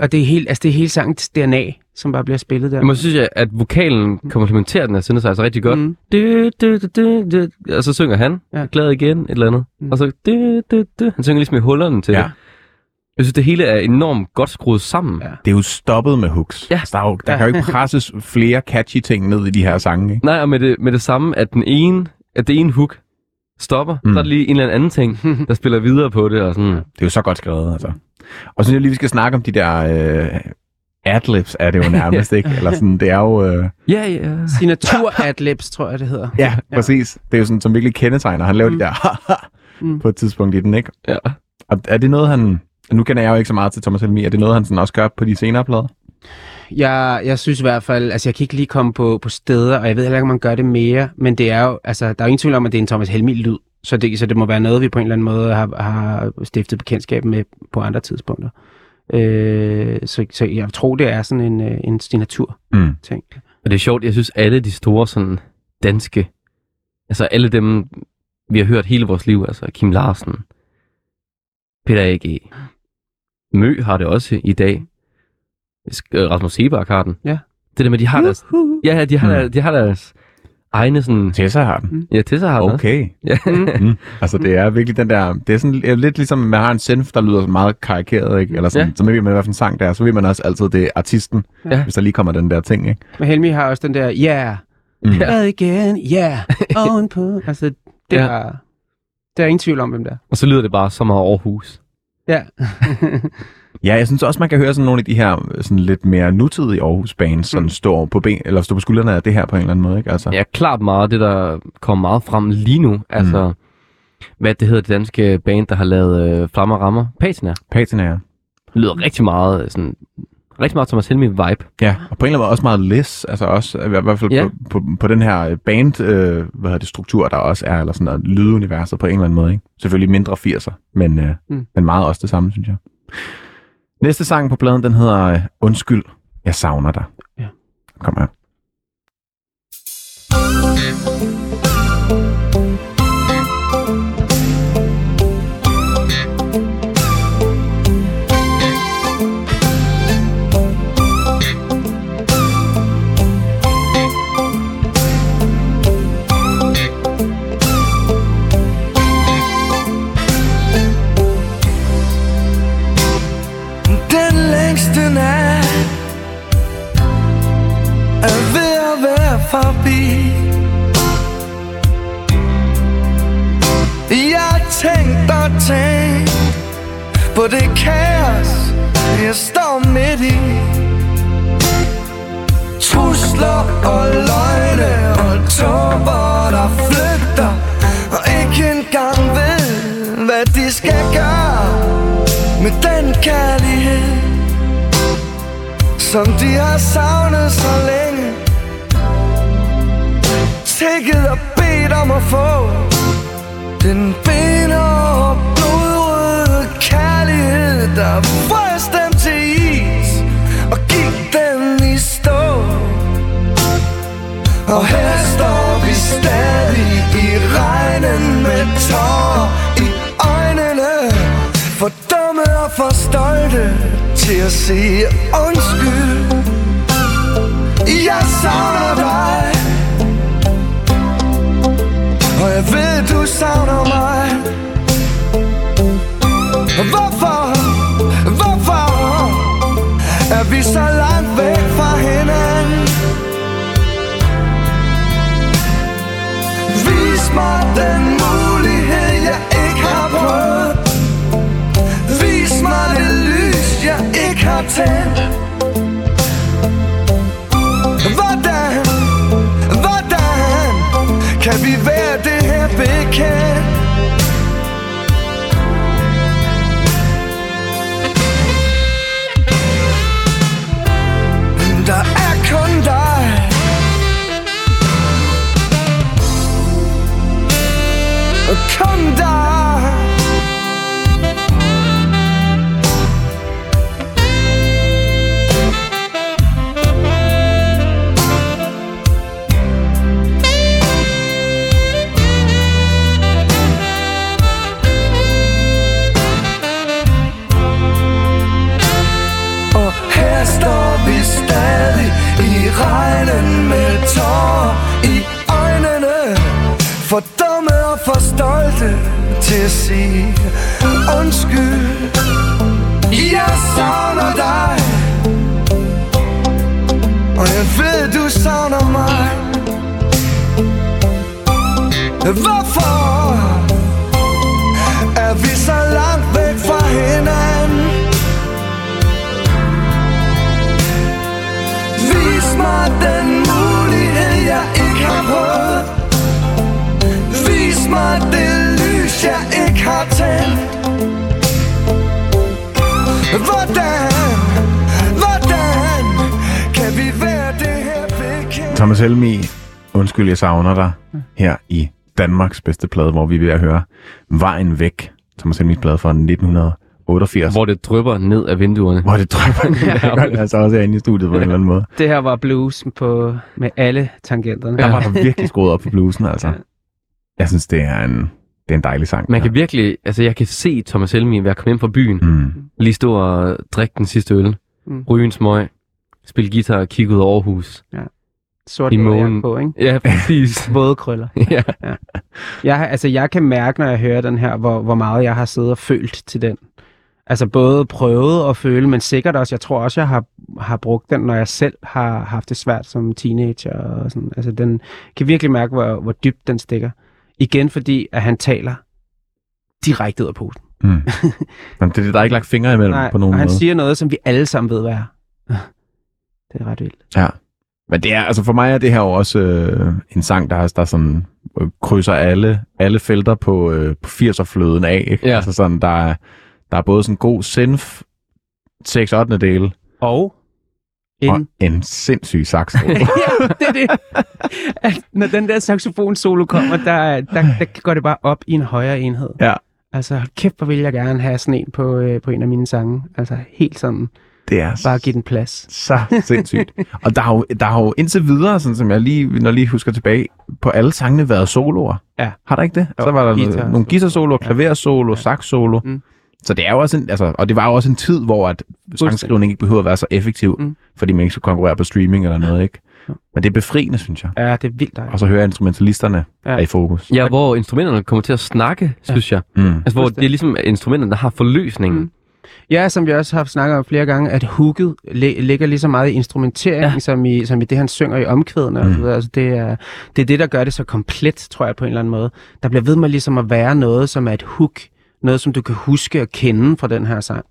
Og det er, helt, altså, det er hele sangens DNA, som bare bliver spillet der. Jeg må synes, jeg, at vokalen komplementerer den her synthesizer rigtig godt. Mm. Du, du, du, du, du, og så synger han, Ja. glad igen, et eller andet. Mm. Og så, du, du, du. han synger ligesom i hullerne til ja. det. Jeg synes, det hele er enormt godt skruet sammen. Ja. Det er jo stoppet med hooks. Ja. Altså, der, er jo, der Ja. kan jo ikke presses flere catchy ting ned i de her sange, ikke? Nej, og med det, med det samme, at den ene, at det ene hook stopper, Mm. mm. så er der lige en eller anden ting, der spiller videre på det. Og sådan. Det er jo så godt skrevet, altså. Og så synes jeg lige, vi skal snakke om de der øh, adlibs, er det jo nærmest, ikke? Eller sådan, det er jo... Øh, Ja, ja. Signatur adlibs, tror jeg, det hedder. ja, ja, præcis. Det er jo sådan, som virkelig kendetegner. Han laver Mm. mm. de der Mm. på et tidspunkt i den, ikke? ja. Og er det noget, han... Nu kender jeg jo ikke så meget til Thomas Helmi. Er det noget, han sådan også gør på de senere plader? Jeg, jeg synes i hvert fald, altså jeg kan ikke lige komme på, på steder, og jeg ved heller ikke, om man gør det mere, men det er jo, altså der er jo ingen tvivl om, at det er en Thomas Helmi-lyd, så det, så det må være noget, vi på en eller anden måde har, har stiftet bekendtskab med på andre tidspunkter. Øh, så, så jeg tror, det er sådan en, øh, en signatur-ting. Mm. Og det er sjovt, jeg synes alle de store sådan danske, altså alle dem, vi har hørt hele vores liv, altså Kim Larsen, Peter A.G. Mø har det også i dag. Øh, Rasmus Sebak har den. Ja. Det der med, de har deres, ja, ja, de har, Mm. deres, de har deres egne sådan, Tessa har den. ja, Tessa har den. Okay. Ja. Mm. Altså, det er virkelig den der... Det er sådan lidt ligesom, man har en synth, der lyder meget karikeret, ikke? Eller sådan, Ja. så ved man, hvad for en sang det er. Så ved man også altid, det er artisten, Ja. hvis der lige kommer den der ting, ikke? Men Helmi har også den der, yeah, Mm. yeah. igen, yeah, ovenpå. Altså, det, Ja. ja. er, der er ingen tvivl om, hvem det er. Og så lyder det bare så meget Aarhus. Ja. Ja, jeg synes også, man kan høre sådan nogle af de her sådan lidt mere nutidige Aarhus bands, sådan Mm. står på ben, eller stå på skuldrene af det her på en eller anden måde, ikke? Altså, Ja, klart meget det, der kommer meget frem lige nu. Altså, mm. hvad det hedder, det danske band, der har lavet øh, Flammer Rammer. Patina. Patina, ja. Det lyder rigtig meget, øh, sådan, rigtig meget Thomas Helmi vibe. Ja, og på en eller anden måde også meget less, altså også, i hvert fald Ja. på, på, på, den her band, øh, hvad hedder det, struktur, der også er, eller sådan noget, lyduniverset på en eller anden måde, ikke? Selvfølgelig mindre 80'er, men, øh, Mm. mm. men meget også det samme, synes jeg. Næste sang på pladen, den hedder øh, Undskyld, jeg savner dig. Ja. Kom her. På det kaos, jeg står midt i. Trusler og løgne og tåber, der flygter Og ikke engang ved, hvad de skal gøre med den kærlighed Som de har savnet så længe. Tækket og bedt om at få Den benhårde der frøs dem til is Og gik den i stå. Og her står vi stadig i regnen med tårer i øjnene For dumme og for stolte til at sige undskyld. Jeg savner dig. Og jeg ved du savner mig. Hvorfor vi så langt væk fra hinanden. Vis mig den mulighed, jeg ikke har prøvet. Vis mig det lys, jeg ikke har tændt. Hvordan, hvordan kan vi være det her bekendt? Kom til at sige undskyld. Jeg savner dig. Og jeg ved du savner mig. Hvorfor er vi så langt væk fra hinanden? Vis mig den mulighed, jeg ikke har prøvet Vis mig det Hvordan, hvordan kan vi være det her bekendt? Thomas Helmi, Undskyld, jeg savner dig, her i Danmarks bedste plade, hvor vi er ved at høre Vejen væk. Thomas Helmis plade fra 1988. Hvor det drypper ned af vinduerne. hvor det drømmer. det gør det altså også herinde i studiet på en eller anden måde. Det her var blues på, med alle tangenterne. Der var der virkelig skruet op på bluesen, altså. Jeg synes, det er en, det er en dejlig sang. Man kan virkelig, altså jeg kan se Thomas Helmi være kommet hjem fra byen, Mm. lige stå og drikke den sidste øl, Mm. ryge en smøg, spille guitar og kigge ud over Aarhus. Sort I månen. på, ikke? Ja, præcis. Våde krøller. ja. Jeg, har- altså, jeg kan mærke, når jeg hører den her, hvor, hvor meget jeg har siddet og følt til den. Altså både prøvet at føle, men sikkert også, jeg tror også, jeg har, har brugt den, når jeg selv har haft det svært som teenager. Og sådan. Altså, den kan virkelig mærke, hvor, hvor dybt den stikker. Igen fordi, at han taler direkte ud af posen. Mm. Men det, der er ikke lagt fingre imellem Nej, på nogen og han måde. siger noget, som vi alle sammen ved, hvad er. Det er ret vildt. Ja. Men det er, altså for mig er det her jo også øh, en sang, der, der sådan øh, krydser alle, alle felter på, øh, på 80'er-fløden af. Ikke? Ja. Altså sådan, der er, der er både sådan god synth, 6 8. del, Og og en en sindssyg sax. ja, det er det. At når den der saxofon solo kommer, der, der, der går det bare op i en højere enhed. ja, Altså, kæft, hvor vil jeg gerne have sådan en på, øh, på en af mine sange. Altså, helt sådan, det er bare give den plads. så sindssygt. Og der har, jo, der har jo indtil videre, sådan som jeg lige, når jeg lige husker tilbage, på alle sangene været soloer. Ja. Har der ikke det? Jo, så var der guitar- nogle guitar-soloer, Ja. klaver-solo, Ja. sax-solo. Mm. Så det er jo også en, altså, og det var jo også en tid, hvor at sangskrivning ikke behøver at være så effektiv, Mm. fordi man ikke skal konkurrere på streaming eller noget, ikke? Ja. Men det er befriende, synes jeg. Ja, det er vildt dejligt. Og så hører jeg instrumentalisterne Ja. ja. er i fokus. ja, hvor instrumenterne kommer til at snakke, synes jeg. Mm. Altså, hvor det er ligesom instrumenterne, der har forløsningen. Mm. Ja, som vi også har snakket om flere gange, at hooket li- ligger lige så meget i instrumenteringen, Ja. ja. som, i, som i det, han synger i omkvædene. Mm. Mm. Altså, det, er, det er det, der gør det så komplet, tror jeg, på en eller anden måde. Der bliver ved med ligesom at være noget, som er et hook. Noget, som du kan huske og kende fra den her sang.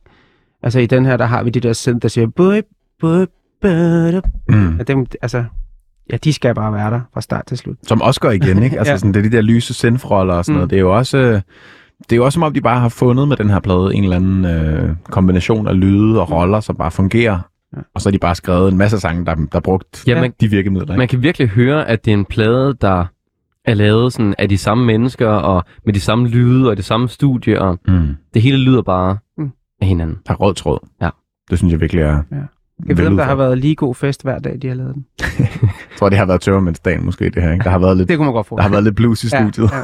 Altså i den her, der har vi de der sind, der siger... Bøj, bøj, bøj, Mm. dem, altså, ja, de skal bare være der fra start til slut. Som også går igen, ikke? Altså Ja. sådan, det er de der lyse synthroller og sådan Mm. noget. Det er jo også... øh, Det er jo også som om, de bare har fundet med den her plade en eller anden øh, kombination af lyde og roller, som bare fungerer. Ja. Og så har de bare skrevet en masse sange, der, der brugt Ja, man, de virkemidler. Ikke? man kan virkelig høre, at det er en plade, der er lavet sådan af de samme mennesker, og med de samme lyde, og det samme studie, og Mm. det hele lyder bare Mm. af hinanden. Der er rød tråd. Ja. Det synes jeg virkelig er... Ja. Jeg ved, om der har været lige god fest hver dag, de har lavet den. Jeg tror, det har været tørmændsdagen måske, det her. Ikke? Der har været lidt, Det kunne man godt få. der har været lidt blues i studiet. Ja,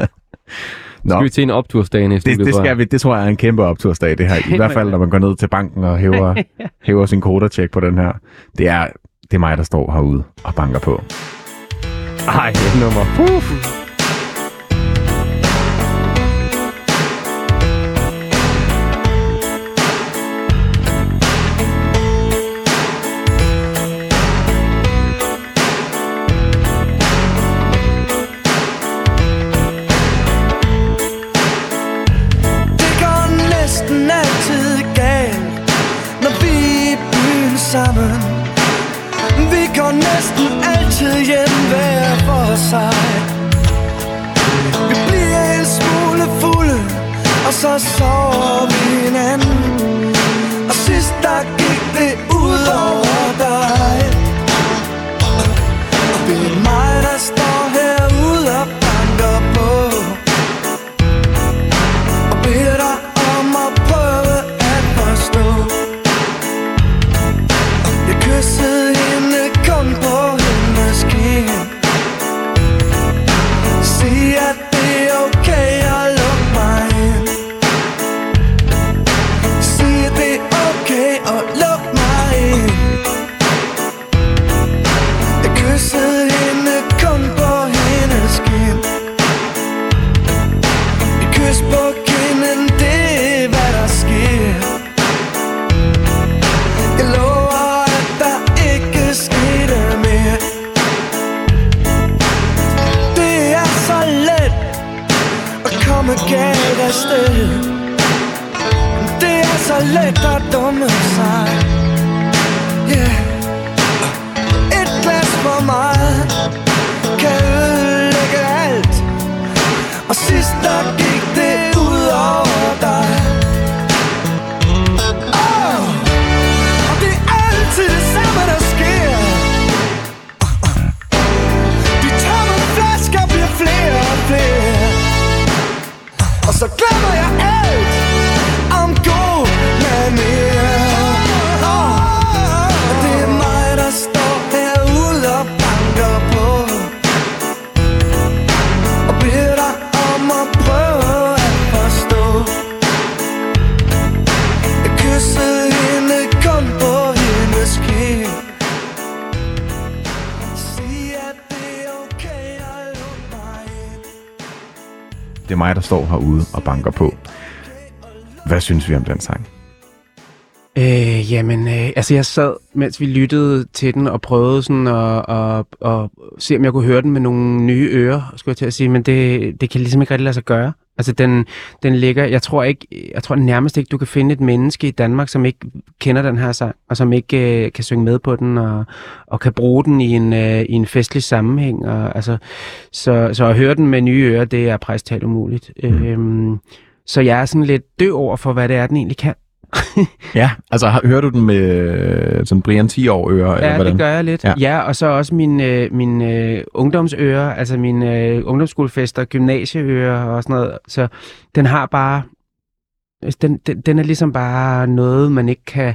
ja. Nå, Skal vi til en optursdagen i studiet? det, det, tror jeg? skal vi, det tror jeg er en kæmpe optursdag, det her. I hvert fald, når man går ned til banken og hæver, hæver sin kodertjek på den her. Det er, det er mig, der står herude og banker på. Ej, et nummer. Det mig, der står herude og banker på. Hvad synes vi om den sang? Øh, jamen, øh, altså jeg sad, mens vi lyttede til den, og prøvede sådan at, at, at se, om jeg kunne høre den med nogle nye ører, skulle jeg til at sige, men det, det kan ligesom ikke rigtig lade sig gøre. Altså den, den ligger, jeg tror ikke, jeg tror nærmest ikke, du kan finde et menneske i Danmark, som ikke kender den her sang, og som ikke øh, kan synge med på den, og, og kan bruge den i en, øh, i en festlig sammenhæng. Og, altså, så, så at høre den med nye ører, det er præstalt umuligt. Mm. Øhm, så jeg er sådan lidt død over for, hvad det er, den egentlig kan. Ja, altså hører du den med øh, sådan Brian 10 år eller Ja, hvordan? det gør jeg lidt. Ja. Ja, og så også min, øh, min øh, ungdomsører, altså min øh, ungdomsskolefester, gymnasieører og sådan noget. Så den har bare... altså, Den, den, den er ligesom bare noget, man ikke kan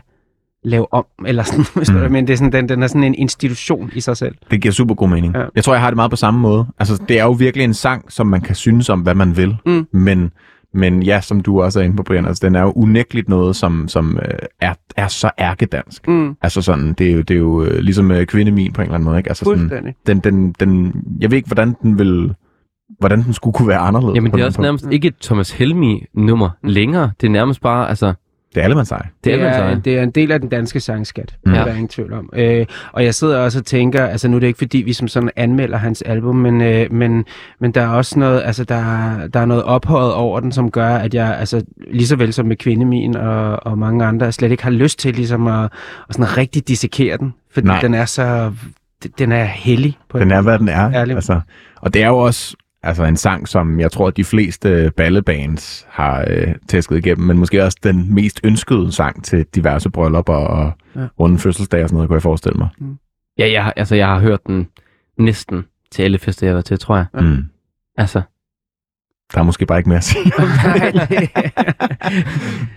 lave om, eller sådan, mm. Mm. men det er sådan, den, den er sådan en institution i sig selv. Det giver super god mening. Ja. Jeg tror, jeg har det meget på samme måde. Altså, det er jo virkelig en sang, som man kan synes om, hvad man vil. Mm. Men, men ja, som du også er inde på, Brian, altså, den er jo unægteligt noget, som, som øh, er, er så ærkedansk. Mm, Altså sådan, det er jo, det er jo øh, ligesom øh, kvindemin på en eller anden måde, ikke? Altså sådan, den, den, den, jeg ved ikke, hvordan den vil, hvordan den skulle kunne være anderledes. Jamen, det er også nærmest ikke et Thomas Helmi-nummer længere. Det er nærmest bare, altså... Det er alle man sej. Det er, det, er, det er en del af den danske sangskat, Mm. det er der ingen tvivl om. Øh, og jeg sidder også og tænker, altså nu er det ikke fordi, vi som sådan anmelder hans album, men, øh, men, men der er også noget, altså der, der er noget ophøjet over den, som gør, at jeg, altså lige så vel som med Kvindemin og, og mange andre, slet ikke har lyst til ligesom at, at sådan rigtig dissekere den, fordi Nej. den er så, den er hellig. På en Den er, måde. hvad den er. Ærligt. Altså, og det er jo også altså, en sang, som jeg tror, at de fleste ballebands har øh, tæsket igennem, men måske også den mest ønskede sang til diverse bryllupper og ja. Runde fødselsdage og sådan noget, kunne jeg forestille mig. Ja, jeg, har- altså, jeg har hørt den næsten til alle fester, jeg har været til, tror jeg. Ja. Mm. Altså, Der er måske bare ikke mere at sige.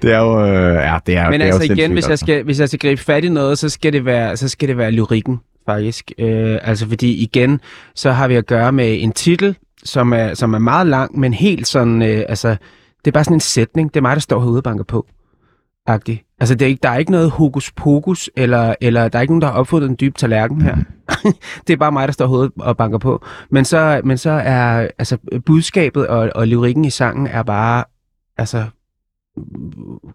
det er jo, øh, ja, det er, Men det er altså jo igen, hvis jeg, skal, hvis jeg skal gribe fat i noget, så skal det være, så skal det være lyrikken, faktisk. Øh, altså fordi igen, så har vi at gøre med en titel, som er, som er meget lang, men helt sådan, øh, altså, det er bare sådan en sætning. Det er mig, der står herude og banker på. Agtig. Altså, det er ikke, der er ikke noget hokus pokus, eller, eller der er ikke nogen, der har opfundet en dyb tallerken her. det er bare mig, der står herude og banker på. Men så, men så er altså, budskabet og, og lyrikken i sangen er bare altså,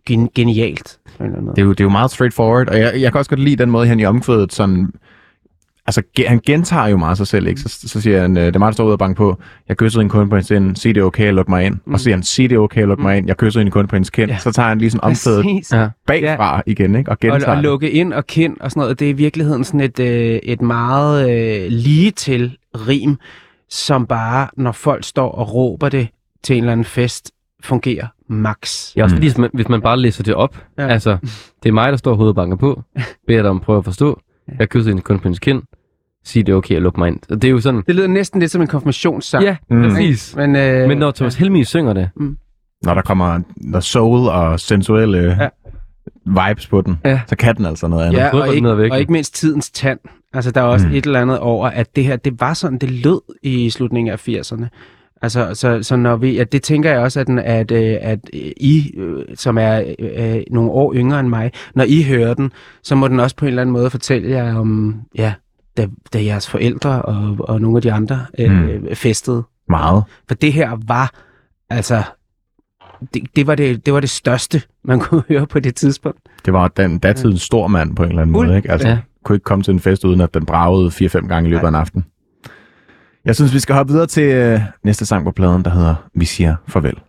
gen, genialt. Eller noget. Det er, jo, det er jo meget straightforward, og jeg, jeg kan også godt lide den måde, han i omkvædet sådan... Altså, han gentager jo meget sig selv, ikke? Så, så siger han, øh, det er mig, der står ude og banke på, jeg kyssede en kunde på hendes ind, sig det er okay, luk mig ind. Mm. Og så siger han, sig det er okay, luk mig ind, jeg kyssede en kunde på hendes kind. Ja. Så tager han lige sådan omkvædet ja. bagfra ja. igen, ikke? Og Og, gentager og det. lukke ind og kind og sådan noget, det er i virkeligheden sådan et, øh, et meget øh, lige til rim, som bare, når folk står og råber det til en eller anden fest, fungerer max. Ja, også Mm. fordi, hvis man, hvis man bare læser det op, ja. Ja. altså, det er mig, der står hovedet og banker på, beder dig om at prøve at forstå, jeg kysser hende kun på hendes kind, sig det er okay at lukke mig ind. Og det er jo sådan, Det lyder næsten lidt som en konfirmationssang. ja, Mm. præcis. Men, øh, Men når Thomas Helmi synger det, Når der kommer der soul og sensuelle Ja. ja. vibes på den, Ja. ja. så kan den altså noget andet. Ja, og den ikke, og ikke mindst tidens tand. Altså, der er også Mm. mm. et eller andet over, at det her, det var sådan, det lød i slutningen af 80'erne. Altså, så, så når vi, at det tænker jeg også, at, den, at, øh, at øh, I, øh, som er øh, nogle år yngre end mig, når I hører den, så må den også på en eller anden måde fortælle jer om, ja, da, da jeres forældre og, og nogle af de andre øh, mm. festede. Meget. For det her var, altså, det, det, var det, det var det største, man kunne høre på det tidspunkt. Det var den datidens stor mand på en eller anden måde, ikke? Altså, Ja. kunne ikke komme til en fest, uden at den bragede 4-5 gange i løbet af en aften. Jeg synes, vi skal hoppe videre til øh, næste sang på pladen, der hedder Vi siger farvel. Vi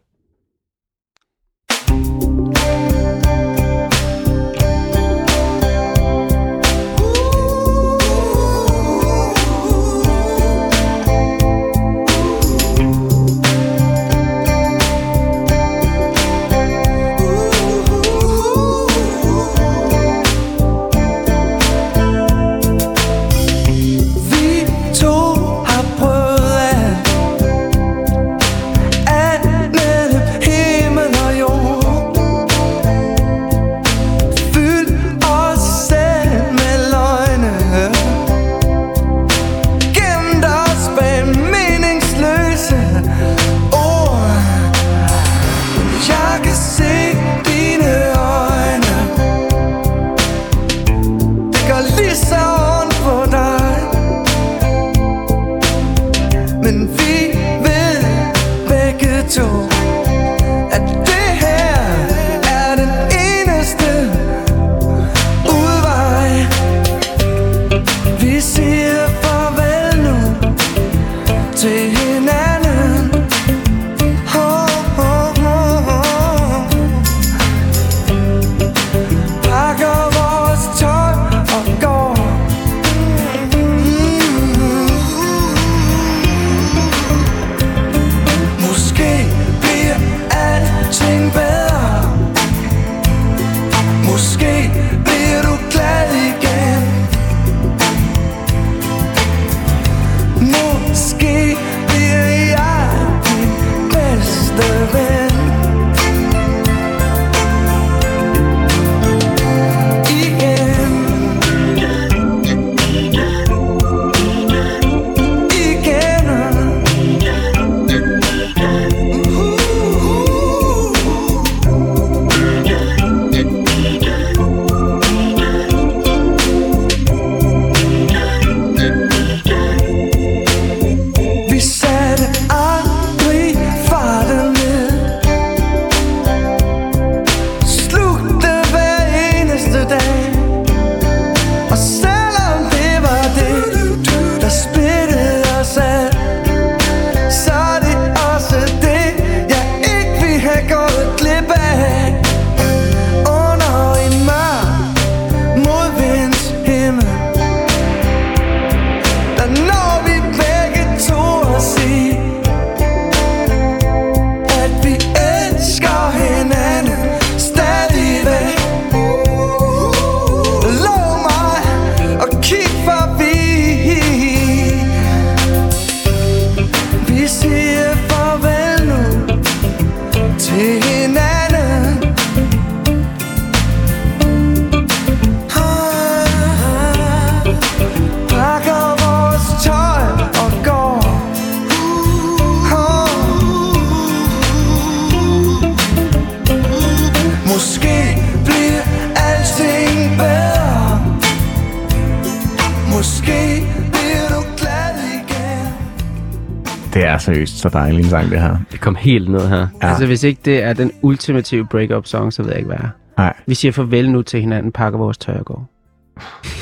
så dejlig en sang, det her. Det kom helt ned her. Ja. Ja. Altså, hvis ikke det er den ultimative break-up song, så ved jeg ikke, hvad er. Nej. Vi siger farvel nu til hinanden, pakker vores tøj og går.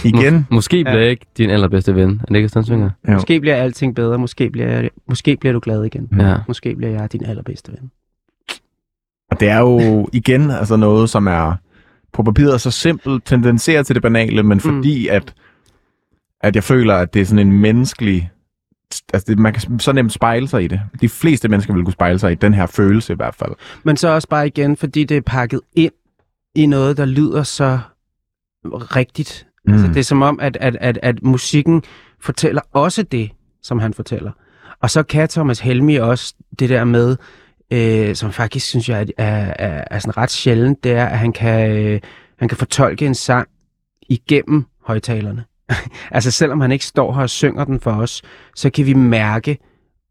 Igen. Måske bliver jeg ikke din allerbedste ven. Er det ikke sådan, synger? Jo. Måske bliver alting bedre, måske bliver, måske bliver du glad igen. Ja. Måske bliver jeg din allerbedste ven. Og det er jo igen altså noget, som er på papiret så simpelt, tendenserer til det banale, men fordi at, at jeg føler, at det er sådan en menneskelig... Altså, det, man kan så nemt spejle sig i det. De fleste mennesker vil kunne spejle sig i den her følelse i hvert fald. Men så også bare igen, fordi det er pakket ind i noget, der lyder så rigtigt. Mm. Altså, det er som om, at, at, at, at musikken fortæller også det, som han fortæller. Og så kan Thomas Helmi også det der med, øh, som faktisk synes jeg er, er, er, er sådan ret sjældent, det er, at han kan, øh, han kan fortolke en sang igennem højtalerne. altså selvom han ikke står her og synger den for os, så kan vi mærke,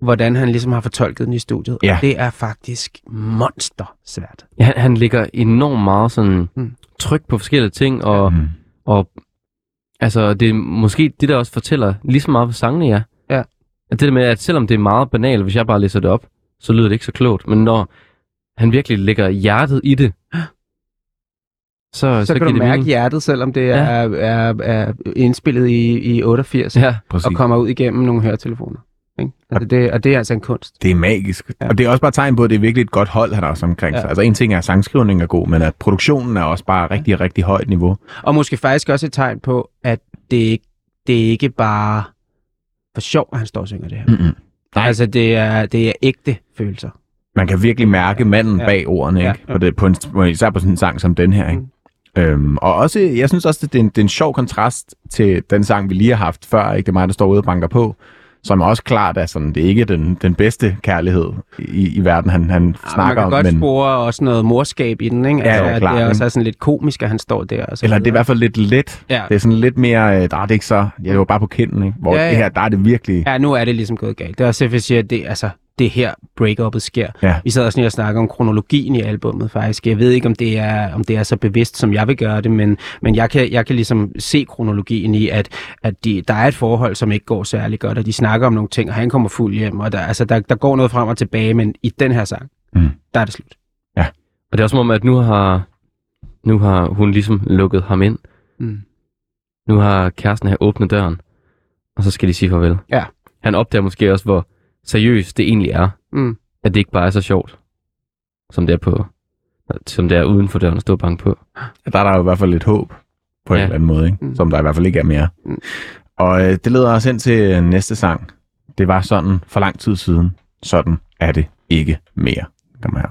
hvordan han ligesom har fortolket den i studiet. Ja. Og det er faktisk monster svært. Ja, han, han lægger enormt meget sådan Mm. tryk på forskellige ting, og, Mm. og altså, det er måske det, der også fortæller lige så meget på sangene, ja. Ja. At det der med, at selvom det er meget banalt, hvis jeg bare læser det op, så lyder det ikke så klogt. Men når han virkelig lægger hjertet i det, så, Så, så kan giver du det mærke mening. hjertet, selvom det Ja. er, er, er indspillet i, i 88 Ja, Præcis. og kommer ud igennem nogle høretelefoner. Ikke? Altså det, og det er altså en kunst. Det er magisk. Ja. Ja. Og det er også bare tegn på, at det er virkelig et godt hold, han har også omkring Ja. sig. Altså en ting er, at sangskrivningen er god, men at produktionen er også bare rigtig, rigtig højt niveau. Og måske faktisk også et tegn på, at det, ikke- det er ikke bare for sjov, at han står og synger det her. Mm-mm. Nej. Altså det er, det er ægte følelser. Man kan virkelig mærke manden ja. Ja. bag ordene, ikke? Ja, Ja. ja. På det, på en, især på sådan en sang som den her, ikke? Mm. Øhm, og også, jeg synes også, at det er, en, det er en sjov kontrast til den sang, vi lige har haft før, ikke? Det er mig, der står ude og banker på, som er også klart, at sådan, det er ikke den, den bedste kærlighed i, i verden, han, han Ja, man snakker kan om. godt men, spore også noget morskab i den, ikke? Ja, Altså, jo, at klart, det er også er sådan lidt komisk, at han står der. Og så eller det er i hvert fald lidt let. Ja. Det er sådan lidt mere, øh, der er det ikke så, jeg er jo bare på kinden, ikke? Hvor Ja, ja. det her, der er det virkelig, Ja, nu er det ligesom gået galt. Det er også jeg siger, det, altså, det er her break-up'et sker. Ja. Vi sad også lige og snakkede om kronologien i albummet faktisk. Jeg ved ikke, om det er, om det er så bevidst, som jeg vil gøre det, men, men jeg, kan, jeg kan ligesom se kronologien i, at, at de, der er et forhold, som ikke går særlig godt, og de snakker om nogle ting, og han kommer fuld hjem, og der, altså, der, der går noget frem og tilbage, men i den her sang, Mm. der er det slut. og det er også som om, at nu har, nu har hun ligesom lukket ham ind. Mm. Nu har kæresten her åbnet døren, og så skal de sige farvel. Ja. Han opdager måske også, hvor seriøst det egentlig er. Mm. At det ikke bare er så sjovt, som det er på som det er uden for døren at stå og banke på. der er der jo i hvert fald lidt håb på ja. en Ja. eller anden måde, ikke? Mm. som der i hvert fald ikke er mere. Mm. Og øh, det leder os ind til næste sang. Det var sådan for lang tid siden. Sådan er det ikke mere. Kom her.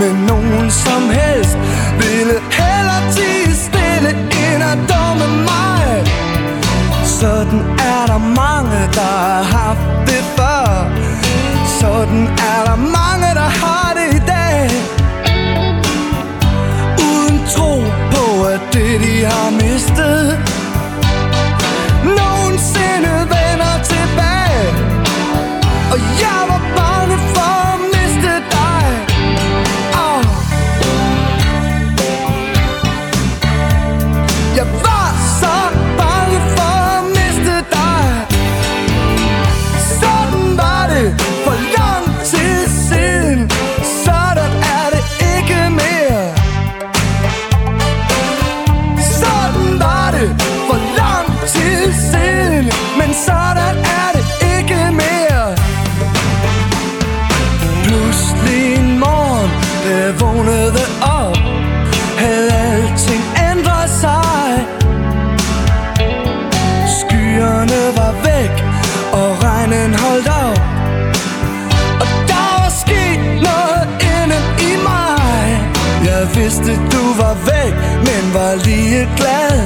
Med nogen som helst Ville heller tige stille end at dumme mig. Sådan er der mange, der har haft det før. Sådan er der mange, der har det i dag. Uden tro på, at det de har med lidt glad.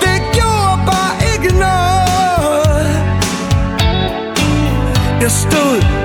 Det gjorde bare ikke noget. Jeg stod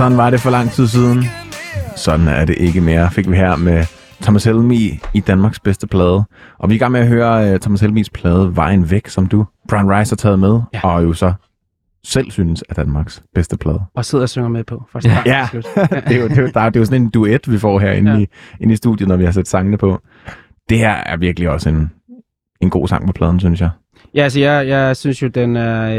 Sådan var det for lang tid siden. Sådan er det ikke mere, fik vi her med Thomas Helmi i Danmarks bedste plade. Og vi er i gang med at høre uh, Thomas Helmis plade Vejen Væk, som du, Brian Rice, har taget med, Ja. og jo så selv synes er Danmarks bedste plade. Og sidder og synger med på. Fra start Ja. slut. det, er jo, det, er jo, der, er- det er jo sådan en duet, vi får herinde Ja. ja. i, inde i studiet, når vi har sat sangene på. Det her er virkelig også en, en god sang på pladen, synes jeg. Ja, altså jeg, jeg synes jo, den er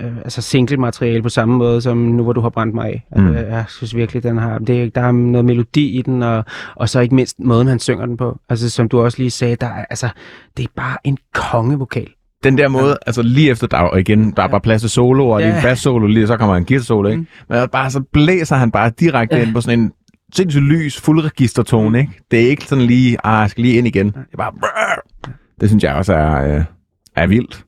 øh, altså single-materiale på samme måde som nu, hvor du har brændt mig af. Altså, Mm. Jeg synes virkelig, den har, det, der er noget melodi i den, og, og så ikke mindst måden, han synger den på. Altså som du også lige sagde, der er, altså, det er bare en kongevokal. Den der måde, altså lige efter der, og igen, der er bare plads til solo, og ja. Ja. en bass solo, lige så kommer en guitar solo, ikke? Mm. Men bare så blæser han bare direkte Ja. ind på sådan en sindssygt lys, fuldregistertone, ikke? Det er ikke sådan lige, ah, jeg skal lige ind igen. Det er bare, brrr. det synes jeg også er, øh, er vildt.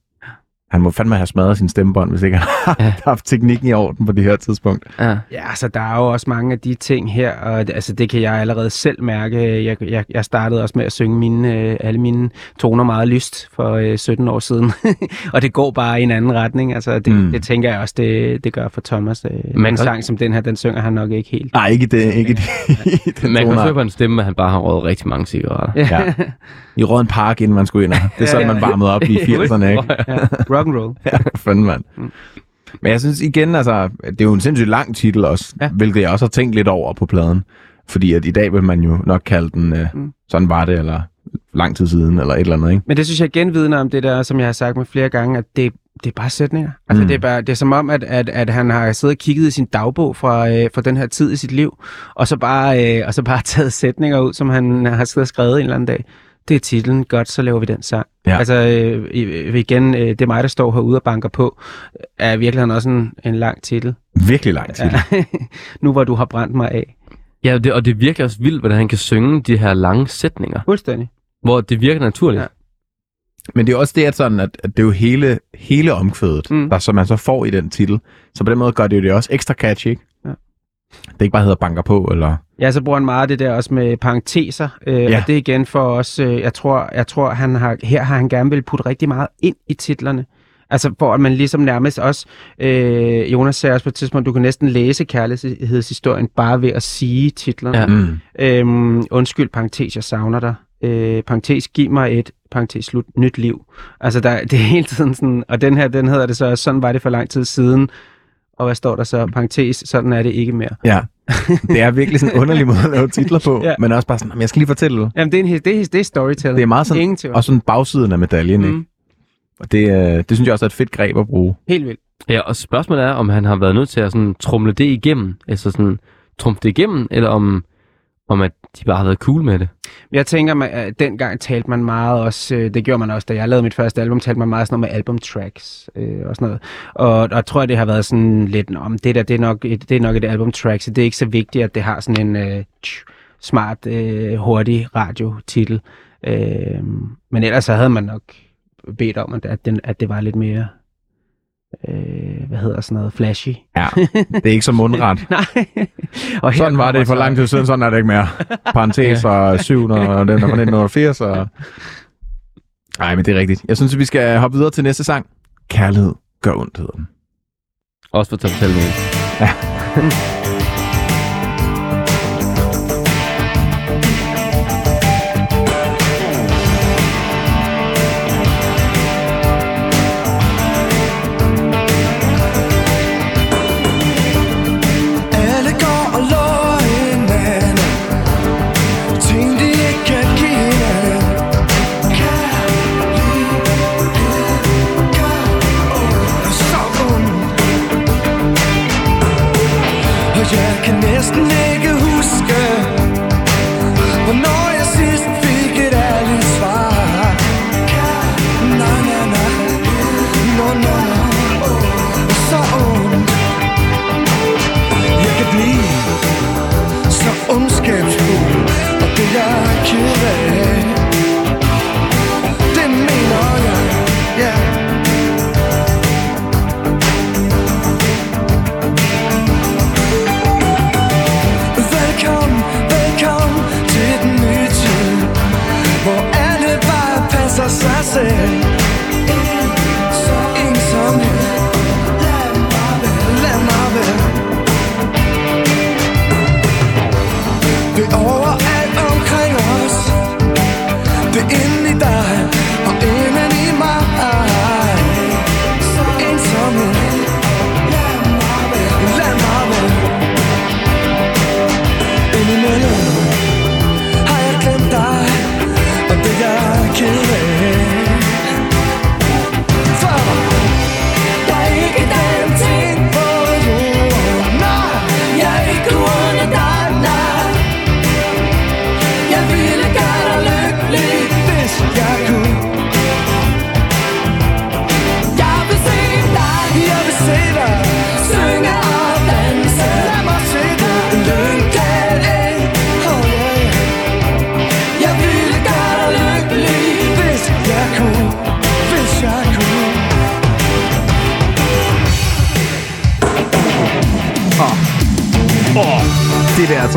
Han må fandme have smadret sin stemmebånd, hvis ikke han har Ja. haft teknikken i orden på det her tidspunkt. Ja. Ja, altså der er jo også mange af de ting her, og det- altså, det kan jeg allerede selv mærke. Jeg, jeg, jeg startede også med at synge mine, øh, alle mine toner meget lyst for øh, 17 år siden, og det går bare i en anden retning. Altså, det, Mm. det tænker jeg også, det, det gør for Thomas. Øh, Man en sang som den her, den synger han nok ikke helt. Nej, ikke det, ikke det. den Man kan høre på en stemme, at han bare har røget rigtig mange cigaretter. Ja. I Råden Park, inden man skulle ind. Det er sådan, Ja, man ja. varmede op i 80'erne, ikke? ja, rock and roll. Ja, fanden mand. Mm. Men jeg synes igen, altså, det er jo en sindssygt lang titel også, ja. Hvilket jeg også har tænkt lidt over på pladen. Fordi at i dag vil man jo nok kalde den, øh, Mm. sådan var det, eller lang tid siden, eller et eller andet, ikke? Men det synes jeg igen vidner om det der, som jeg har sagt med flere gange, at det, det er bare sætninger. Altså, mm. det, er bare, det er som om, at, at, at han har siddet og kigget i sin dagbog fra, øh, fra den her tid i sit liv, og så bare, øh, og så bare taget sætninger ud, som han har siddet og skrevet en eller anden dag. Det er titlen. Godt, så laver vi den sang. Ja. Altså øh, i- igen, øh, det er mig, der står herude og banker på, er virkelig også en, en lang titel. Virkelig lang titel. Ja. Nu hvor du har brændt mig af. Ja, det, og det virker også vildt, hvordan han kan synge de her lange sætninger, Fuldstændig. hvor det virker naturligt. Ja. Men det er også det, at, sådan, at, at det er jo hele, hele omkvædet. Mm. der, som man så får i den titel. Så på den måde gør det jo det også ekstra catchy, ikke? Det ikke bare hedder banker på, eller... Ja, så bruger han meget det der også med parenteser. Øh, Ja. Og det er igen for os, øh, jeg tror, jeg tror han har, her har han gerne vil putte rigtig meget ind i titlerne. Altså for at man ligesom nærmest også, øh, Jonas sagde også på et tidspunkt, du kan næsten læse kærlighedshistorien bare ved at sige titlerne. Ja. Mm. Øhm, undskyld, parentes, jeg savner dig. Øh, parentes, giv mig et parentes, slut, nyt liv. Altså der, det er hele tiden sådan, og den her, den hedder det så, sådan var det for lang tid siden. Og hvad står der så? Parentes, sådan er det ikke mere. Ja. Det er virkelig sådan en underlig måde at lave titler på, ja. Men også bare sådan, "Jamen, jeg skal lige fortælle Jamen, det er, en, det er, det er storytelling. Det er meget sådan- Ingen. Og sådan bagsiden af medaljen, mm. ikke? Og det, øh, det synes jeg også er et fedt greb at bruge. helt vildt. Ja, og spørgsmålet er, om han har været nødt til at sådan trumle det igennem, altså sådan trumfe det igennem, eller om, om at de bare har været cool med det. Jeg tænker, at øh, dengang talte man meget også, øh, det gjorde man også, da jeg lavede mit første album, talte man meget sådan noget med albumtracks øh, og sådan noget. Og, og jeg tror, det har været sådan lidt, om det der, det er nok et, det er nok et albumtrack, så det er ikke så vigtigt, at det har sådan en øh, smart, øh, hurtig radiotitel. Øh, men ellers så havde man nok bedt om, at, den, at det var lidt mere, øh, hvad hedder sådan noget, flashy. Ja, det er ikke så mundret. Nej. og Sådan var det for lang tid siden, sådan er det ikke mere. Parentes og 700, og den er fra 1980. Og... Nej, men det er rigtigt. Jeg synes, at vi skal hoppe videre til næste sang. Kærlighed gør ondt, hedder den. Også for Helmig. Alle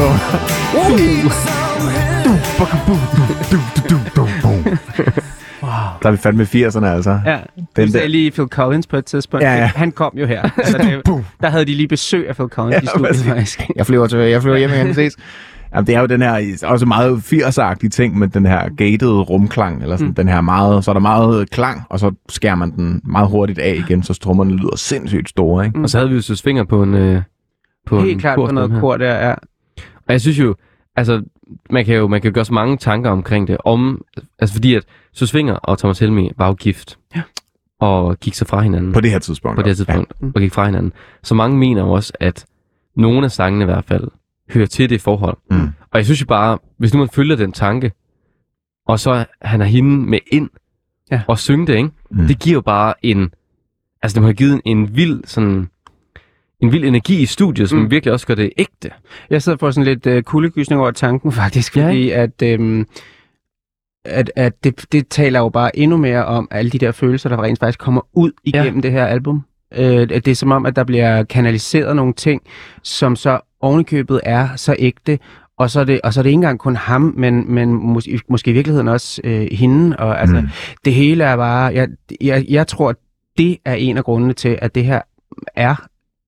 Det der, er vi fandme i 80'erne, altså. Ja, Den der- lige Phil Collins på et tidspunkt. Ja, ja. Han kom jo her. Så det, der havde de lige besøg af Phil Collins Ja, i studiet faktisk. Jeg flyver, til, jeg flyver hjem igen, ses. Jamen, det er jo den her også meget 80'er-agtige ting med den her gated rumklang, eller sådan mm. den her meget, så er der meget klang, og så skærer man den meget hurtigt af igen, så strummerne lyder sindssygt store, ikke? Og så havde vi jo Søs Finger på en... Øh, på en Helt klart på noget kor der, ja. Og jeg synes jo, altså, man kan jo man kan jo gøre så mange tanker omkring det, om, altså fordi at Søs Finger og Thomas Helmi var jo gift. Ja. Og gik så fra hinanden. På det her tidspunkt. på det her tidspunkt, ja. og gik fra hinanden. Så mange mener jo også, at nogle af sangene i hvert fald hører til det forhold. Mm. Og jeg synes jo bare, hvis nu man følger den tanke, og så han har hende med ind Ja. og synge det, ikke? Mm. det giver jo bare en, altså det har givet en, en vild sådan, en vild energi i studiet, som Mm. virkelig også gør det ægte. Jeg sidder for sådan lidt øh, kuldegysning over tanken faktisk, Ja, fordi at, øhm, at, at det, det taler jo bare endnu mere om alle de der følelser, der rent faktisk kommer ud igennem ja. det her album. Øh, det er som om, at der bliver kanaliseret nogle ting, som så ovenikøbet er så ægte, og så er det, og så er det ikke engang kun ham, men, men måske, måske i virkeligheden også øh, hende. Og, altså, Mm. Det hele er bare... Jeg, jeg, jeg tror, det er en af grundene til, at det her er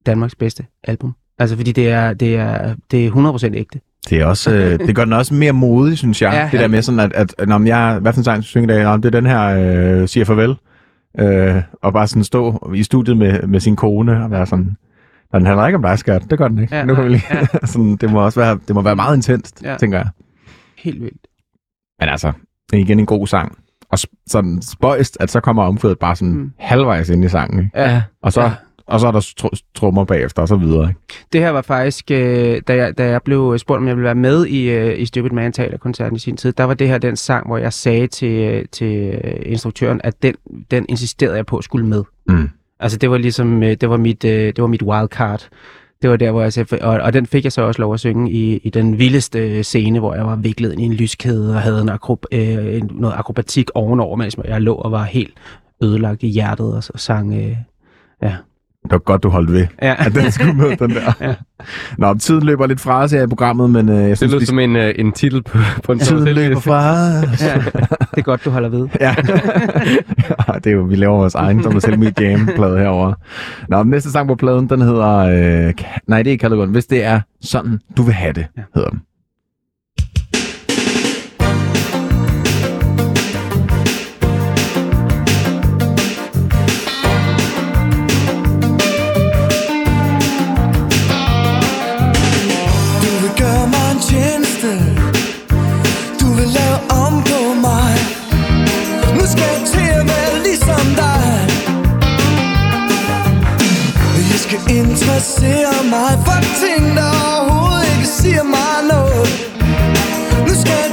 Danmarks bedste album. Altså, fordi det er, det er, det er 100% ægte. Det, er også, øh, det gør den også mere modig, synes jeg. Ja, det der ja. med sådan, at, at, at når jeg, hvad for en sang synger dag? Det er den her, øh, siger farvel. Øh, og bare sådan stå i studiet med, med sin kone og være sådan, "Nå, den handler ikke om dig, skat. Det gør den ikke. Ja, nu kan vi lige. sådan, det må også være, det må være meget intenst, Ja. tænker jeg. Helt vildt. Men altså, det er igen en god sang. Og sådan spøjst, at så kommer omkvædet bare sådan. Mm. halvvejs ind i sangen. Ikke? Ja. Og så, Ja. Og så er der tr- trummer bagefter, og så videre. Ikke? Det her var faktisk, øh, da, jeg, da jeg blev spurgt, om jeg ville være med i, øh, i Stupid Man Teaterkoncerten i sin tid, der var det her den sang, hvor jeg sagde til, øh, til øh, instruktøren, at den, den insisterede jeg på skulle med. Mm. Altså det var ligesom, øh, det var mit, øh, det var mit wildcard Det var der, hvor jeg sagde, og, og den fik jeg så også lov at synge i, i den vildeste øh, scene, hvor jeg var viklet ind i en lyskæde og havde en akrob, øh, en- noget akrobatik ovenover, mens jeg lå og var helt ødelagt i hjertet og, og sang. Øh, ja. Det var godt, du holdt ved, Ja. at den skulle med, den der. Ja. Nå, tiden løber lidt fra os her i programmet, men øh, jeg Det synes, lyder vi som en, øh, en titel på, på en Tiden løber fra os. ja. Det er godt, du holder ved. Ja. ja, det er jo, vi laver vores egen Thomas Helmi Jam-plade herover. Nå, den næste sang på pladen, den hedder... Øh, nej, det er ikke Calegon. Hvis det er sådan, du vil have det, Ja. hedder den. Interesserer mig. For ting, der overhovedet ikke siger mig noget. Nu skal jeg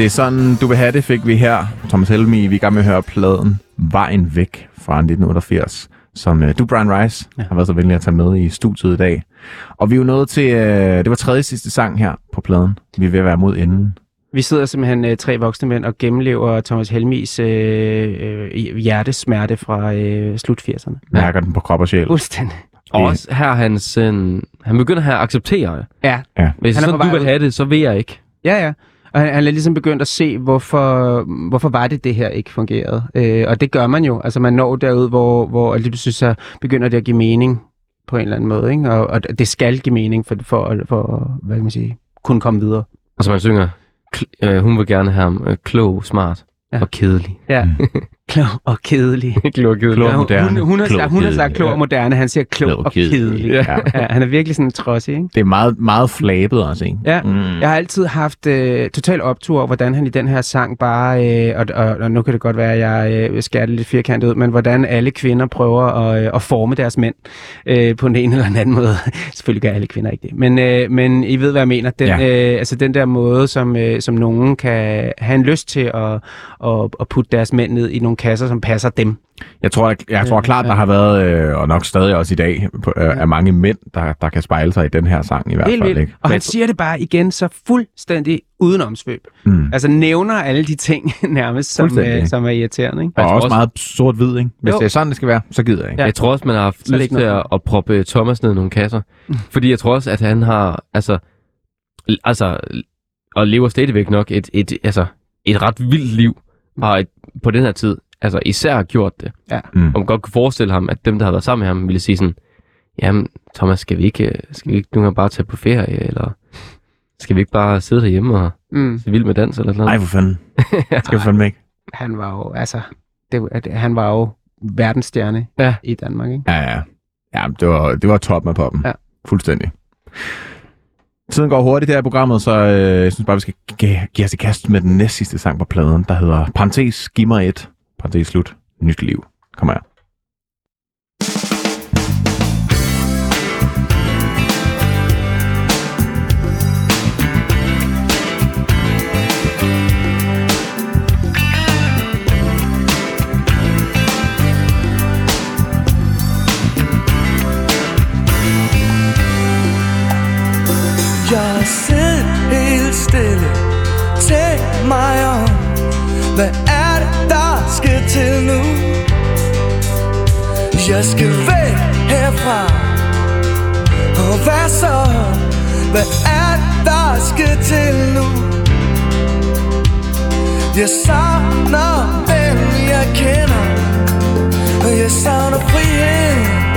det er sådan, du vil have det, fik vi her. Thomas Helmi, vi er i gang med at høre pladen Vejen Væk fra 1988, som øh, du, Brian Rice, ja. har været så venlig at tage med i studiet i dag. Og vi er jo nået til, øh, det var tredje sidste sang her på pladen. Vi er ved at være mod enden. Vi sidder simpelthen øh, tre voksne mænd og gennemlever Thomas Helmis øh, øh, hjertesmerte fra øh, slut 80'erne. Mærker den på krop og sjæl. Fuldstændig. Og også her hans, øh, han begynder her at acceptere. Ja, Hvis Han er sådan, du vil ud. have det, så vil jeg ikke. ja, ja. Og han, han er ligesom begyndt at se, hvorfor, hvorfor var det, det her ikke fungerede. Øh, og det gør man jo. Altså man når derud, hvor, hvor lige pludselig så begynder det at give mening på en eller anden måde. Ikke? Og, og det skal give mening for, for, for hvad kan man sige, kunne komme videre. Og som han synger, øh, hun vil gerne have ham øh, klog, smart Ja. ja. og kedelig. Ja. Klog og kedelig. klog og kedelig. Klog. Hun, moderne. hun, hun, har, Klog sagt, hun har sagt klog og moderne, han siger klog, Klog og kedelig. kedelig. Ja. Ja, han er virkelig sådan en trodsig, ikke? Det er meget, meget flabet også, ikke? Ja, Mm. jeg har altid haft øh, total optur hvordan han i den her sang bare, øh, og, og, og nu kan det godt være, at jeg øh, skærer det lidt firkantet ud, men hvordan alle kvinder prøver at, øh, at forme deres mænd øh, på den ene eller den anden måde. Selvfølgelig gør alle kvinder ikke det, men, øh, men I ved, hvad jeg mener. Den, Ja. øh, altså den der måde, som, øh, som nogen kan have en lyst til at, at, at putte deres mænd ned i nogle kasser, som passer dem. Jeg tror, jeg, jeg tror klart, der har været, øh, og nok stadig også i dag, på- øh, er mange mænd, der, der kan spejle sig i den her sang i hvert Helt fald. Ikke? Og han siger det bare igen så fuldstændig uden omsvøb. Mm. Altså nævner alle de ting nærmest, som, øh, som er irriterende. Ikke? Og Jeg tror også også- meget sort-hvid, ikke? Hvis Jo. det er sådan, det skal være, så gider jeg ikke. Ja. Jeg tror også, man har haft lyst til at, at proppe Thomas ned i nogle kasser. Fordi jeg tror også, at han har, altså, altså, og lever stadigvæk nok et, et, altså, et ret vildt liv, har et, på den her tid, altså især gjort det. Mm. Og man godt kunne forestille ham, at dem, der har været sammen med ham, ville sige sådan, jamen, Thomas, skal vi ikke, øh, skal vi ikke gange bare tage på ferie, eller skal vi ikke bare sidde derhjemme og Mm. se vild med dans, eller noget? Nej, for fanden. Det skal vi fandme ikke. Han var jo, altså, det, han var jo verdensstjerne Ja. i Danmark. Ikke? Ja, ja. Ja, det var, det var top med poppen. Ja. Fuldstændig. Tiden går hurtigt der i programmet, så øh, jeg synes bare, vi skal give, give os i kast med den næst sidste sang på pladen, der hedder Parentes, giv mig et, parentes slut, nyt liv. Kom her. Jeg sidder helt stille Tænk mig om Hvad Jeg skal væk herfra Og hvad så? Hvad er det, der skal til nu? Jeg savner den, jeg kender Og jeg savner frihed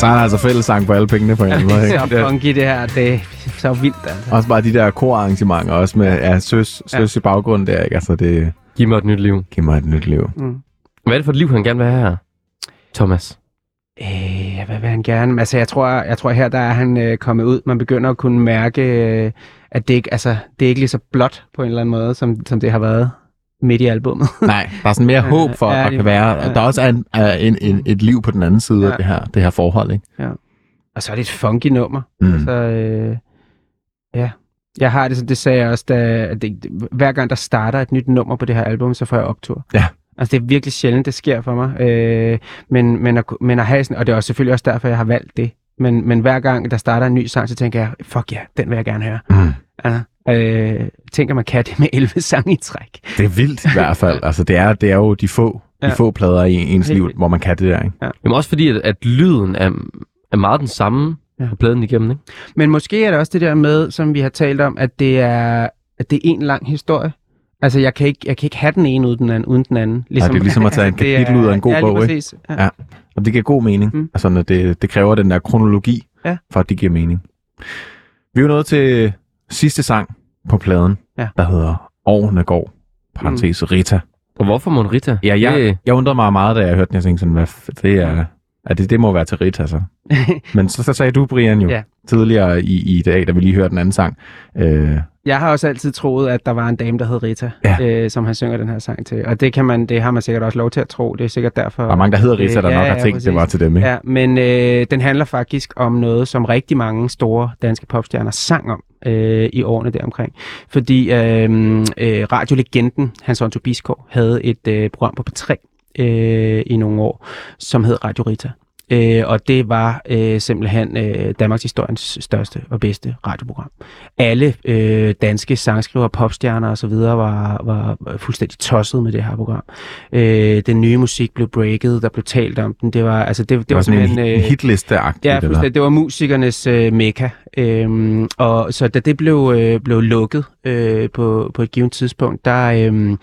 Så er der altså fællesang på alle pengene på en eller anden måde. Så Ikke? funky det her, det er så vildt altså. Også bare de der korarrangementer, også med ja, søs, søs i baggrunden der, ikke? Altså, det Giv mig et nyt liv. giver mig et nyt liv. Hvad er det for et liv, han gerne vil have her? Thomas. Øh, hvad vil han gerne? Altså, jeg tror, jeg tror her, der er han øh, kommet ud. Man begynder at kunne mærke, øh, at det ikke, altså, det er ikke lige så blot på en eller anden måde, som, som det har været midt i albummet. Nej, der er sådan mere håb for, Ja, at der det- kan være, ja. der også er, en, er en, en, et liv på den anden side af Ja. det her, det her forhold, ikke? Og så er det et funky nummer. Mm. Altså, øh, ja. Jeg har det, så det sagde jeg også, da, at det, hver gang der starter et nyt nummer på det her album, så får jeg optur. Ja. Altså, det er virkelig sjældent, det sker for mig. Øh, men, men, at, men at have sådan, og det er også selvfølgelig også derfor, jeg har valgt det. Men, men hver gang der starter en ny sang, så tænker jeg, fuck ja, den vil jeg gerne høre. Mm. Altså, øh, tænker man kan det med 11 sange i træk. Det er vildt i hvert fald. Altså, det er, det er jo de få, ja. Ja. de få plader i ens Helt liv, vildt. hvor man kan det der, ikke? Jamen også fordi, at, at lyden er, er meget den samme Ja. ja. på pladen igennem, ikke? Men måske er det også det der med, som vi har talt om, at det er, at det er en lang historie. Altså, jeg kan ikke, jeg kan ikke have den ene uden den anden. Uden den anden det er ligesom at tage en kapitel ud af en god ja, bog, ikke? Ja. Ja. Og det giver god mening. Mm. Mm. Altså, når det, det kræver den der kronologi, Ja. for at det giver mening. Vi er jo nået til sidste sang på pladen, Ja. der hedder Årene går. Parentes Rita. Og hvorfor mon Rita? Ja, jeg, Det- jeg undrede mig meget, da jeg hørte den. Jeg tænkte sådan, hvad f- det er... Ja, det, det må være til Rita, så. Men så, så sagde du, Brian, jo Ja. tidligere i, i dag, da vi lige hørte den anden sang. Øh, Jeg har også altid troet, at der var en dame, der hed Rita, Ja. øh, som han synger den her sang til. Og det, kan man, det har man sikkert også lov til at tro. Det er sikkert derfor. der er mange, der hedder Rita, der Øh, nok ja, har ja, tænkt, det var præcis. til dem, ikke? Ja, men øh, den handler faktisk om noget, som rigtig mange store danske popstjerner sang om øh, i årene deromkring. Fordi øh, øh, radiolegenden Hans Otto Biskov havde et øh, program på P3 øh, i nogle år, som hed Radio Rita. Øh, og det var øh, simpelthen øh, Danmarks historiens største og bedste radioprogram. Alle øh, danske sangskriver, popstjerner osv. Var, var fuldstændig tosset med det her program. Øh, den nye musik blev breaket, der blev talt om den. Det var, altså, det, det, Det var sådan en, en hitliste-agtigt, Ja, eller? fuldstændig. Det var musikernes øh, mekka. Øhm, og så da det blev, øh, blev lukket øh, på, på et givet tidspunkt, der, øh,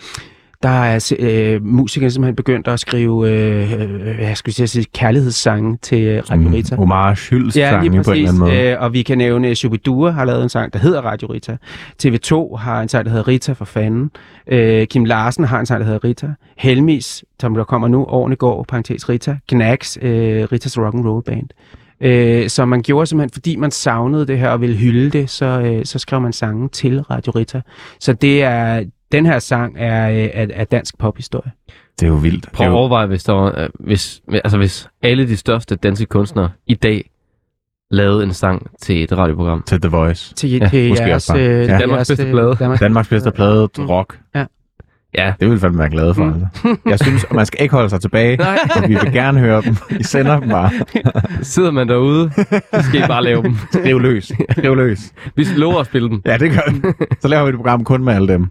der er øh, musikerne simpelthen begyndt at skrive øh, øh, jeg skulle sige, kærlighedssange til øh, Radio Rita. Mm, Omar Hylds Ja, lige på en eller anden måde. Øh, og vi kan nævne, at Shubidua har lavet en sang, der hedder Radio Rita. TV2 har en sang, der hedder Rita for fanden. Øh, Kim Larsen har en sang, der hedder Rita. Helmis, som der kommer nu, årene går, parentes Rita. Knacks, øh, Ritas Rock'n'Roll Band. Øh, så man gjorde simpelthen, fordi man savnede det her og ville hylde det, så, øh, så skrev man sangen til Radio Rita. Så det er, den her sang er, øh, er, er dansk pophistorie. Det er jo vildt. Prøv at er overveje, hvis, der var, øh, hvis, altså hvis alle de største danske kunstnere i dag lavede en sang til et radioprogram. til The Voice. Til, Ja, til måske jeres, øh, Ja. Danmarks bedste øh, plade. Danmarks, Danmarks bedste plade, Mm. rock. Ja, Det vil vi fandme være glade for. Mm. Altså. Jeg synes, at man skal ikke holde sig tilbage, Nej. og vi vil gerne høre dem. I sender dem bare. sidder man derude, så skal I bare lave dem. Skriv løs. Skriv løs. Vi lover at spille dem. Ja, det gør vi. Så laver vi et program kun med alle dem.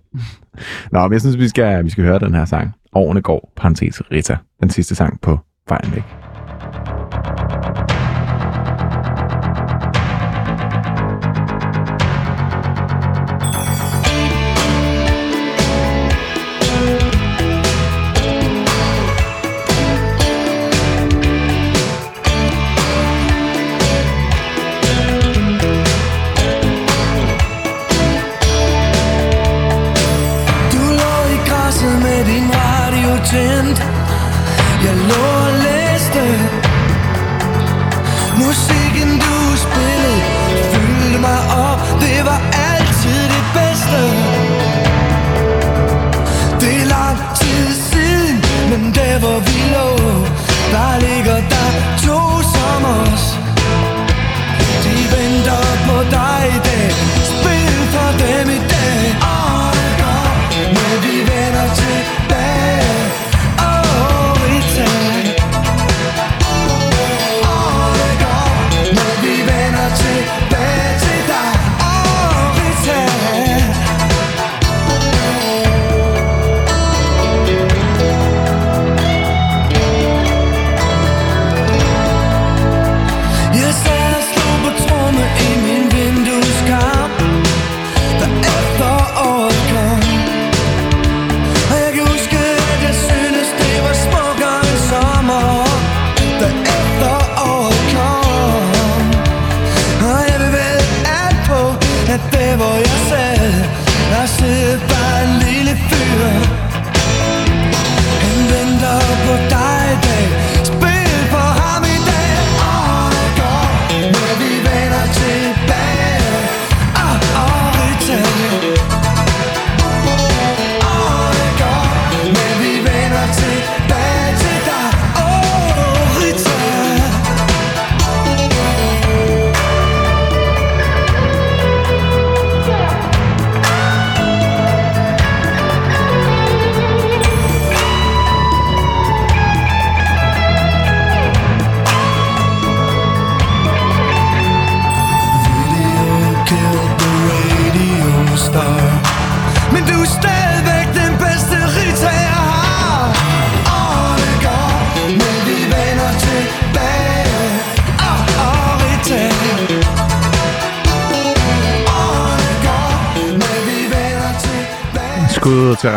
Nå, men jeg synes, vi skal, vi skal høre den her sang. Årene går, parentes Rita. Den sidste sang på vejen væk.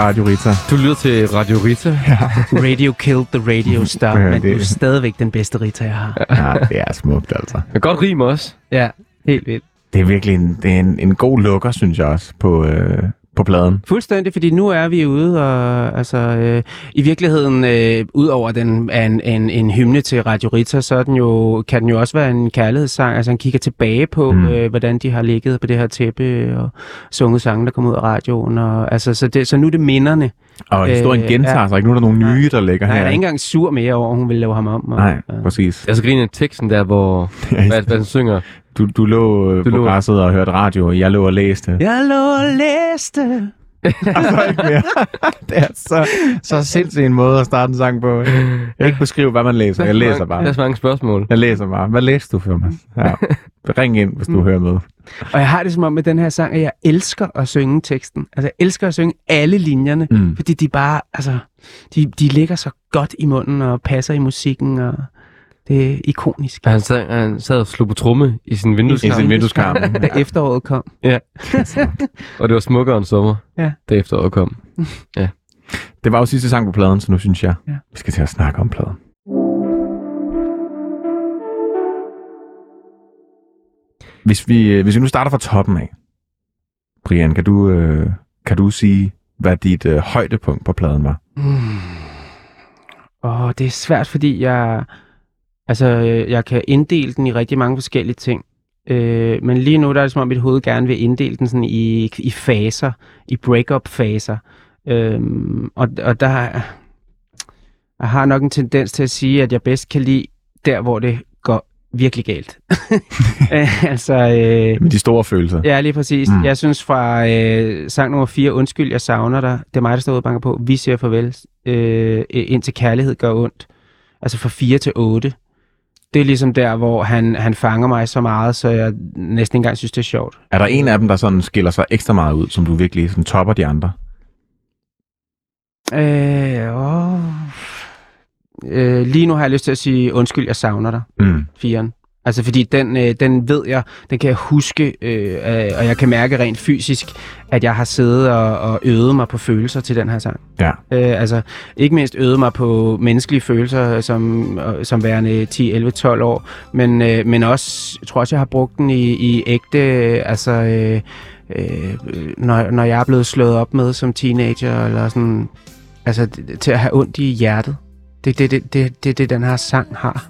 Radio Rita. Du lytter til Radio Rita. Radio killed the radio star, Ja, men det- du er stadigvæk den bedste Rita, jeg har. Ja, det er smukt, altså. Men godt rim også. Ja, helt vildt. Det er virkelig en, det er en, en god lukker, synes jeg også, på, øh, på pladen. Fuldstændig, fordi nu er vi ude, og altså, øh, i virkeligheden, øh, udover den er en, en, en hymne til Radio Rita, så er den jo, kan den jo også være en kærlighedssang. Altså, han kigger tilbage på, mm. øh, hvordan de har ligget på det her tæppe og sunget sange, der kom ud af radioen. Og, altså, så, det, så nu er det minderne. Og historien Øh, gentager ja. sig ikke. Nu er der nogle nye, der ligger Nej, her. han er ikke engang sur mere over, at hun vil lave ham om. Og, Nej, ja. præcis. Jeg så griner teksten der, hvor hvad, hvad den synger. Du, du lå øh, Du på lå- græsset og hørte radio, og jeg lå og læste. Jeg lå og læste. Og så ikke mere. det er så, så sindssygt en måde at starte en sang på. Jeg kan ikke beskrive, hvad man læser. Jeg læser Der er bare. så mange spørgsmål. Jeg læser bare. Hvad læste du, Thomas? Ja. Ring ind, hvis du Mm. hører med. Og jeg har det som om med den her sang, at jeg elsker at synge teksten. Altså, jeg elsker at synge alle linjerne. Mm. Fordi de bare, altså, de, de ligger så godt i munden og passer i musikken, og det er ikonisk. Han sad, han sad og slog på tromme i sin I vindueskarm, sin vindueskarm. Da efteråret kom. og det var smukkere end sommer, Ja. da efteråret kom. Det var jo sidste sang på pladen, så nu synes jeg, Ja. vi skal til at snakke om pladen. Hvis vi, øh, hvis vi nu starter fra toppen af, Brian, kan du, øh, kan du sige, hvad dit øh, højdepunkt på pladen var? Mm. Åh, det er svært, fordi jeg, altså, øh, jeg kan inddele den i rigtig mange forskellige ting. Øh, men lige nu der er det som om, mit hoved gerne vil inddele den sådan i, i faser, i break-up-faser. Øh, og, og der jeg har nok en tendens til at sige, at jeg bedst kan lide der, hvor det virkelig galt. Øh, altså, øh, Med de store følelser. Ja, lige præcis. Mm. Jeg synes fra øh, sang nummer 4, Undskyld, jeg savner dig, det er mig, der står ude og banker på, vi siger farvel, øh, indtil kærlighed gør ondt. Altså fra 4 til 8. Det er ligesom der, hvor han, han fanger mig så meget, så jeg næsten ikke engang synes, det er sjovt. Er der en af dem, der sådan skiller sig ekstra meget ud, som du virkelig sådan topper de andre? Øh, åh. Øh, lige nu har jeg lyst til at sige, undskyld, jeg savner dig, Mm. firen. Altså fordi den, øh, den ved jeg, den kan jeg huske, øh, øh, og jeg kan mærke rent fysisk, at jeg har siddet og, og øvet mig på følelser til den her sang. Ja. Øh, altså ikke mindst øvet mig på menneskelige følelser som, øh, som værende 10, 11, 12 år, men, øh, men også, jeg tror også, jeg har brugt den i, i ægte, øh, altså øh, øh, når, når jeg er blevet slået op med som teenager, eller sådan, altså til at have ondt i hjertet. Det er det, det, det, det, det, den her sang har.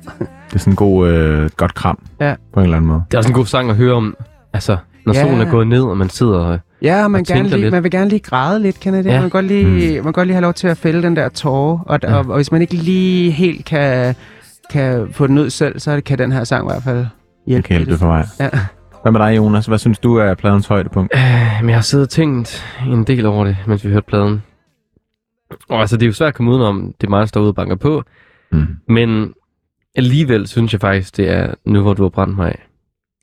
Det er sådan en god, øh, godt kram Ja. på en eller anden måde. Det er også en god sang at høre om, altså, når Ja. solen er gået ned, og man sidder og... Ja, man, Og gerne lige, lidt. man vil gerne lige græde lidt, kender I det? Ja. Man, kan godt lige, man kan godt lige have lov til at fælde den der tåre, og, Ja. og, og hvis man ikke lige helt kan, kan få den ud selv, så kan den her sang i hvert fald Det hjælpe. kan hjælpe lidt. på vej. Ja. Hvad med dig, Jonas? Hvad synes du er pladens højdepunkt? Øh, men jeg har siddet og tænkt en del over det, mens vi hørte pladen. Og altså, det er jo svært at komme udenom, det er mig, der står ude og banker på. Mm. Men alligevel synes jeg faktisk, det er nu, hvor du har brændt mig af.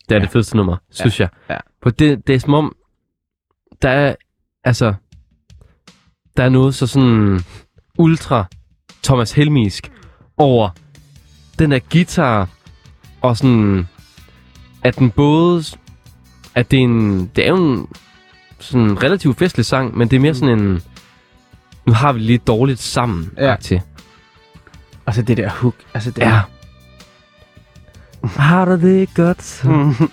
Det er Ja. ja. det fedeste nummer, synes jeg. ja. For det, det er som om, der er, altså, der er noget så sådan ultra Thomas Helmisk over den der guitar, og sådan, at den både, at det er en, det er jo en sådan relativt festlig sang, men det er mere sådan en, nu har vi det lige dårligt sammen, Ja. ja. Og så det der hook. Altså det Ja. Har du det godt? Mm.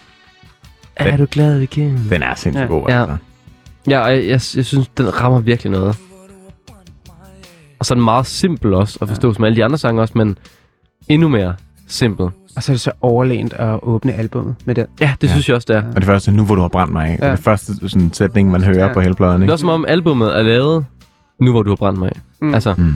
Er du glad igen? Den er sindssygt Ja. god, Ja. altså. Ja, og jeg, jeg, jeg synes, den rammer virkelig noget. Og så er den meget simpel også at forstå, ja. som alle de andre sange også, men endnu mere simpel. Og så er det så overlænt at åbne albummet med den. Ja, det Ja. synes jeg også, det er. Og det første, nu hvor du har brændt mig af. Ja. Det første sådan, sætning, man hører Ja. på hele pladen, Det ikke? er også som om albummet er lavet, nu hvor du har brændt mig af. Mm. Altså, Mm.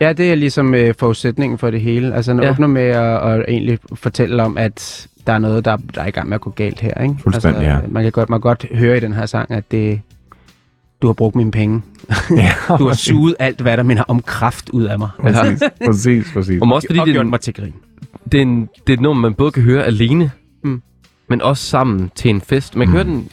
Ja, det er ligesom øh, forudsætningen for det hele. Altså, den Ja. åbner med at, at egentlig fortælle om, at der er noget, der, der er i gang med at gå galt her. Ikke? Fuldstændig, altså, Man kan godt, man kan godt høre i den her sang, at det, du har brugt mine penge. ja, Du har suget alt, hvad der minder om kraft ud af mig. præcis, præcis, præcis. og også fordi og det er, gjort en, mig til grin. det, er en, det er et nummer, man både kan høre alene, Mm. men også sammen til en fest. Man kan mm. høre den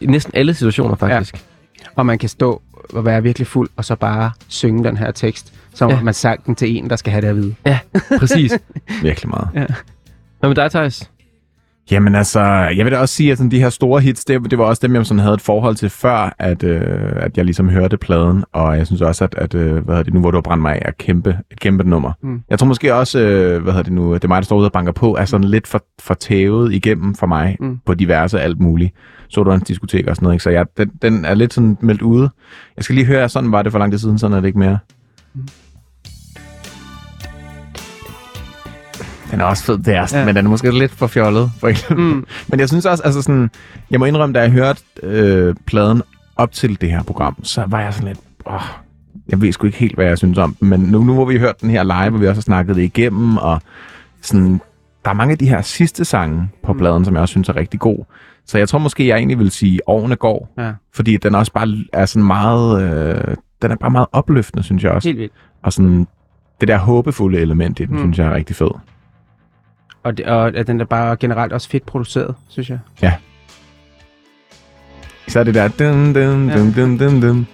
i næsten alle situationer, faktisk. Ja. Og man kan stå og være virkelig fuld, og så bare synge den her tekst, som ja. Ja. man sang den til en, der skal have det at vide. ja præcis. Virkelig meget. Hvad med dig, Thijs? Jamen altså, jeg vil da også sige, at sådan, de her store hits, det, det var også dem, jeg sådan havde et forhold til før, at, øh, at jeg ligesom hørte pladen, og jeg synes også, at, at øh, hvad hedder det nu, hvor du har brændt mig af, er kæmpe, et kæmpe nummer. Mm. Jeg tror måske også, øh, hvad hedder det nu, det er mig, der står ude og banker på, er sådan lidt for, for tævet igennem for mig Mm. mm. på diverse alt muligt. Så du hans diskotek og sådan noget, ikke? så jeg, den, den er lidt sådan meldt ude. Jeg skal lige høre, sådan var det for lang tid siden, sådan er det ikke mere. Den er også fed, det er, Ja. men den er måske lidt for fjollet. For eksempel. Mm. Men jeg synes også, altså sådan, jeg må indrømme, da jeg hørte øh, pladen op til det her program, så var jeg sådan lidt, åh, jeg ved sgu ikke helt, hvad jeg synes om den, men nu, nu hvor vi hørt den her live, hvor vi også har snakket det igennem, og sådan, der er mange af de her sidste sange på Mm. pladen, som jeg også synes er rigtig god. Så jeg tror måske, jeg egentlig vil sige, årene går, Ja, fordi den også bare er sådan meget, øh, den er bare meget opløftende, synes jeg også. helt vildt. Og sådan, det der håbefulde element i den, mm. synes jeg er rigtig fed. Og, det, og at den er bare generelt også fedt produceret, synes jeg. Så det der, dun, dun, Ja. dun, dun, dun, dun.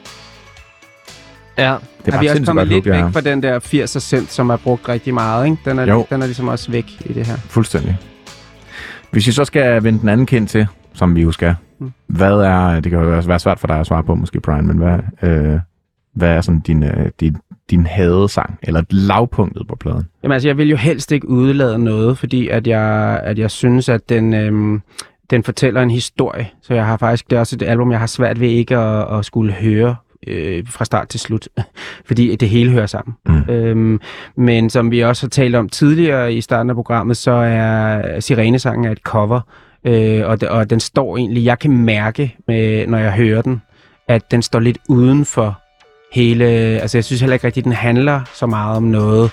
Ja, Det er er vi også kommet lidt væk ja. fra den der 80 cent, som er brugt rigtig meget, ikke? Den er, Jo. den er ligesom også væk i det her. Fuldstændig. Hvis vi så skal vende den anden kind til, som vi jo skal, Mm. hvad er, det kan jo være svært for dig at svare på måske, Brian, men hvad, øh, hvad er sådan din, øh, din, din hadesang, eller lavpunktet på pladen? Jamen altså, jeg vil jo helst ikke udelade noget, fordi at jeg, at jeg synes, at den, øhm, den fortæller en historie. Så jeg har faktisk, det er også et album, jeg har svært ved ikke at, at skulle høre øh, fra start til slut, fordi det hele hører sammen. Mm. Øhm, men som vi også har talt om tidligere i starten af programmet, så er Sirenesangen et cover, øh, og, og den står egentlig, jeg kan mærke, med, når jeg hører den, at den står lidt uden for hele, altså jeg synes heller ikke rigtigt, den handler så meget om noget,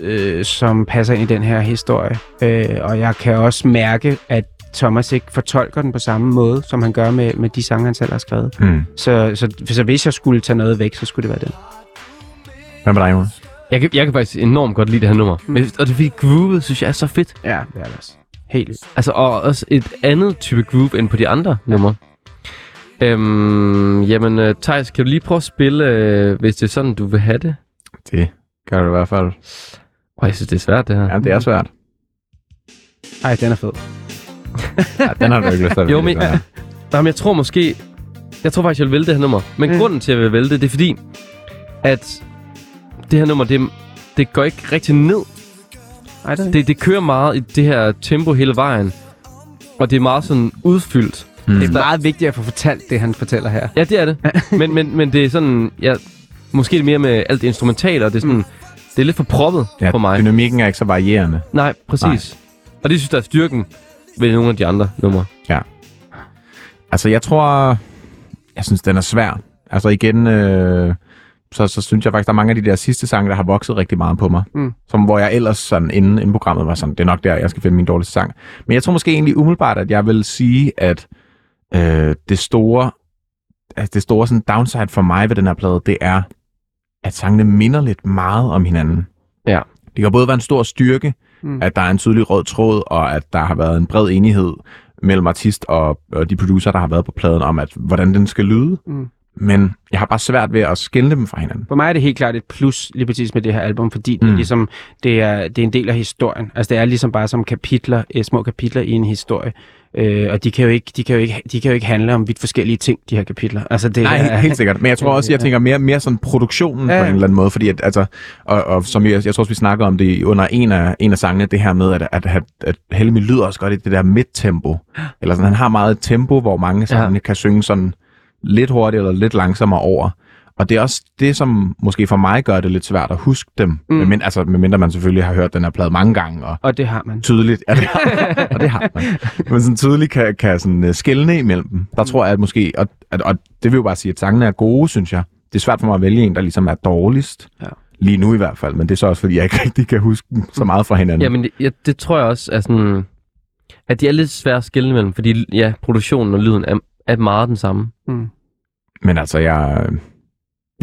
øh, som passer ind i den her historie. Øh, og jeg kan også mærke, at Thomas ikke fortolker den på samme måde, som han gør med, med de sange, han selv har skrevet. Mm. Så, så, så hvis jeg skulle tage noget væk, så skulle det være den. Hvad med dig, Jonas? jeg kan, jeg kan faktisk enormt godt lide det her nummer. Mm. Og det fordi groovet, synes jeg er så fedt. Ja, det er det også. Helt. Altså, og også et andet type groove end på de andre numre. Øhm, jamen, uh, Thijs, kan du lige prøve at spille, uh, hvis det er sådan, du vil have det? Det gør du i hvert fald. Åh, jeg synes, det er svært, det her. Ja, det er svært. Ej, den er fed. Ja, den har du ikke lyst til at Jo, men- ja. Nå, men jeg tror måske... Jeg tror faktisk, jeg vil vælge det her nummer. Men mm. grunden til, at jeg vil vælge det, det er fordi, at det her nummer, det, det går ikke rigtig ned. Ej, det, Det, det kører meget i det her tempo hele vejen. Og det er meget sådan udfyldt. Mm. det er meget vigtigt at få fortalt det, han fortæller her. Ja, det er det. men, men, men det er sådan... Ja, måske er det mere med alt det instrumentale, og det er sådan... Mm. Det er lidt for proppet Ja, for mig. dynamikken er ikke så varierende. Nej, præcis. Nej. Og det synes jeg er styrken ved nogle af de andre numre. Altså, jeg tror... Jeg synes, den er svær. Altså igen, øh, så, så synes jeg faktisk, der er mange af de der sidste sange, der har vokset rigtig meget på mig. Mm. Som hvor jeg ellers sådan inden, inden programmet var sådan, det er nok der, jeg skal finde min dårligste sang. Men jeg tror måske egentlig umiddelbart, at jeg vil sige, at øh, det store, altså det store sådan downside for mig ved den her plade, det er, at sangene minder lidt meget om hinanden. Ja. Det kan både være en stor styrke, Mm. mm. at der er en tydelig rød tråd, og at der har været en bred enighed mellem artist og, og de producer, der har været på pladen, om at hvordan den skal lyde. Mm. Men jeg har bare svært ved at skille dem fra hinanden. For mig er det helt klart et plus lige præcis med det her album, fordi det, er Mm. ligesom, det, er, det er en del af historien. Altså det er ligesom bare som kapitler, eh, små kapitler i en historie. Øh, og de kan, jo ikke, de, kan jo ikke, de kan jo ikke handle om vidt forskellige ting, de her kapitler. Altså det Nej, er, helt sikkert. Men jeg tror også, jeg tænker mere, mere sådan produktionen ja. På en eller anden måde, fordi at, altså, og, og som jeg, jeg tror også, vi snakker om det under en af, en af sangene, det her med, at, at, at, at Helmi lyder også godt i det der midt-tempo. Eller sådan, han har meget et tempo, hvor mange sange ja. kan synge sådan lidt hurtigere eller lidt langsommere over. Og det er også det, som måske for mig gør det lidt svært at huske dem. Mm. Mm. Men, altså, medmindre man selvfølgelig har hørt den her plade mange gange, og Og det har man. tydeligt, ja, det har, og det har man. Men sådan tydeligt kan, kan sådan uh, skælne imellem dem. Der tror jeg, at måske, og, at, og det vil jo bare sige, at sangene er gode, synes jeg. Det er svært for mig at vælge en, der ligesom er dårligst. Ja. Lige nu i hvert fald, men det er så også, fordi jeg ikke rigtig kan huske dem så meget fra hinanden. Jamen, det, ja, det tror jeg også er sådan... At de er lidt svære at skille imellem, fordi ja, produktionen og lyden er, er meget den samme. Mm. Men altså, jeg,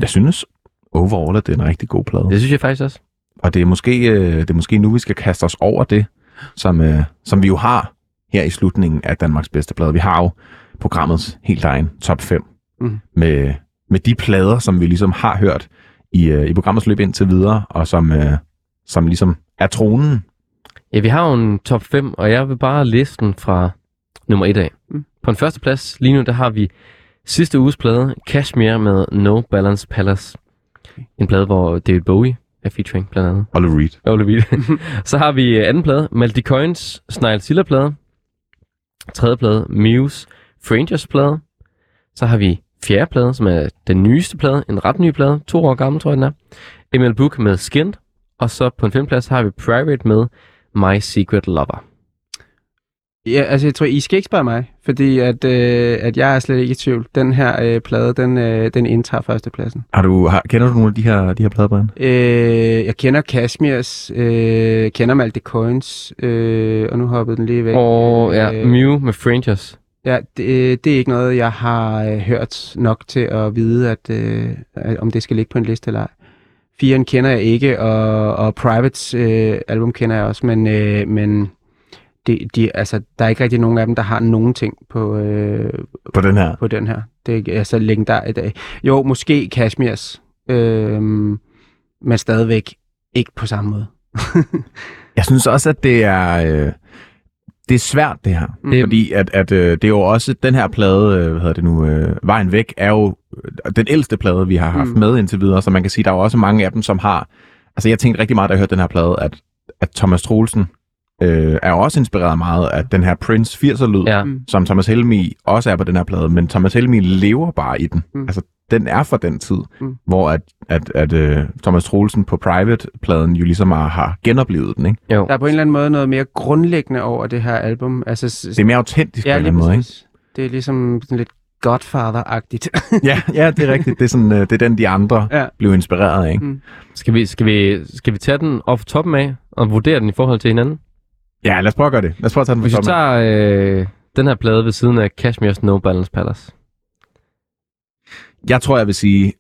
jeg synes overall, at det er en rigtig god plade. Det synes jeg faktisk også. Og det er måske, øh, det er måske nu, vi skal kaste os over det, som, øh, som vi jo har her i slutningen af Danmarks bedste plade. Vi har jo programmets helt egen top 5 Mhm. med, med de plader, som vi ligesom har hørt i, øh, i programmets løb indtil videre, og som, øh, som ligesom er tronen. Ja, vi har jo en top 5, og jeg vil bare læse den fra nummer 1 af. Mm. På en første plads lige nu, der har vi sidste uges plade, Cashmere med No Balance Palace. En plade, hvor David Bowie er featuring blandt andet. Oliver Reed. Ole Vilde. Så har vi anden plade, Maldi Coins Snile Silla plade. Tredje plade, Muse Frangers plade. Så har vi fjerde plade, som er den nyeste plade, en ret ny plade, to år gammel tror jeg den er. Emil Book med Skinned. Og så på en femte plads har vi Private med My Secret Lover. Ja, altså jeg tror, I skal ikke spørge mig, fordi at, øh, at jeg er slet ikke i tvivl. Den her øh, plade, den, øh, den indtager førstepladsen. Har du, har, kender du nogle af de her, de her plader, Brian? Øh, jeg kender Kashmirs, øh, kender Malte Coins, øh, og nu hoppede den lige væk. Og ja, Øh, Mew med Frangers. Ja, det, det er ikke noget, jeg har øh, hørt nok til at vide, at, øh, at, om det skal ligge på en liste eller ej. Firen kender jeg ikke, og, og Privates øh, album kender jeg også, men, øh, men det, de, altså, der er ikke rigtig nogen af dem, der har nogen ting på, øh, På den her? på den her. Det er altså legendar i dag. Jo, måske Kashmirs, øh, men stadigvæk ikke på samme måde. Jeg synes også, at det er... Øh, det er svært, det her. Mm. Fordi at, at øh, det er jo også... Den her plade, øh, hvad hedder det nu, øh, Vejen Væk, er jo øh, den ældste plade, vi har haft mm. med indtil videre. Så man kan sige, der er jo også mange af dem, som har... Altså, jeg tænkte rigtig meget, da jeg hørte den her plade, at, at Thomas Troelsen øh, er også inspireret meget af den her Prince 80'er-lyd, Ja. Mm. som Thomas Helmi også er på den her plade, men Thomas Helmi lever bare i den. Mm. Altså, den er fra den tid, Mm. hvor at, at, at uh, Thomas Troelsen på Private-pladen jo ligesom har, har genoplevet den, ikke? Jo. Der er på en eller anden måde noget mere grundlæggende over det her album. Altså, Det er mere autentisk på Ja, en lige eller anden måde, ikke? Det er ligesom sådan lidt Godfather-agtigt. Ja, ja, det er rigtigt. Det er, sådan, uh, det er den, de andre ja. blev inspireret af, ikke? Mm. Skal vi, skal, vi, skal vi tage den off toppen af og vurdere den i forhold til hinanden? Ja, lad os prøve at gøre det. Lad os prøve at tage den Hvis vi tager øh, den her plade ved siden af Cashmere's No Balance Palace. Jeg tror, jeg vil sige,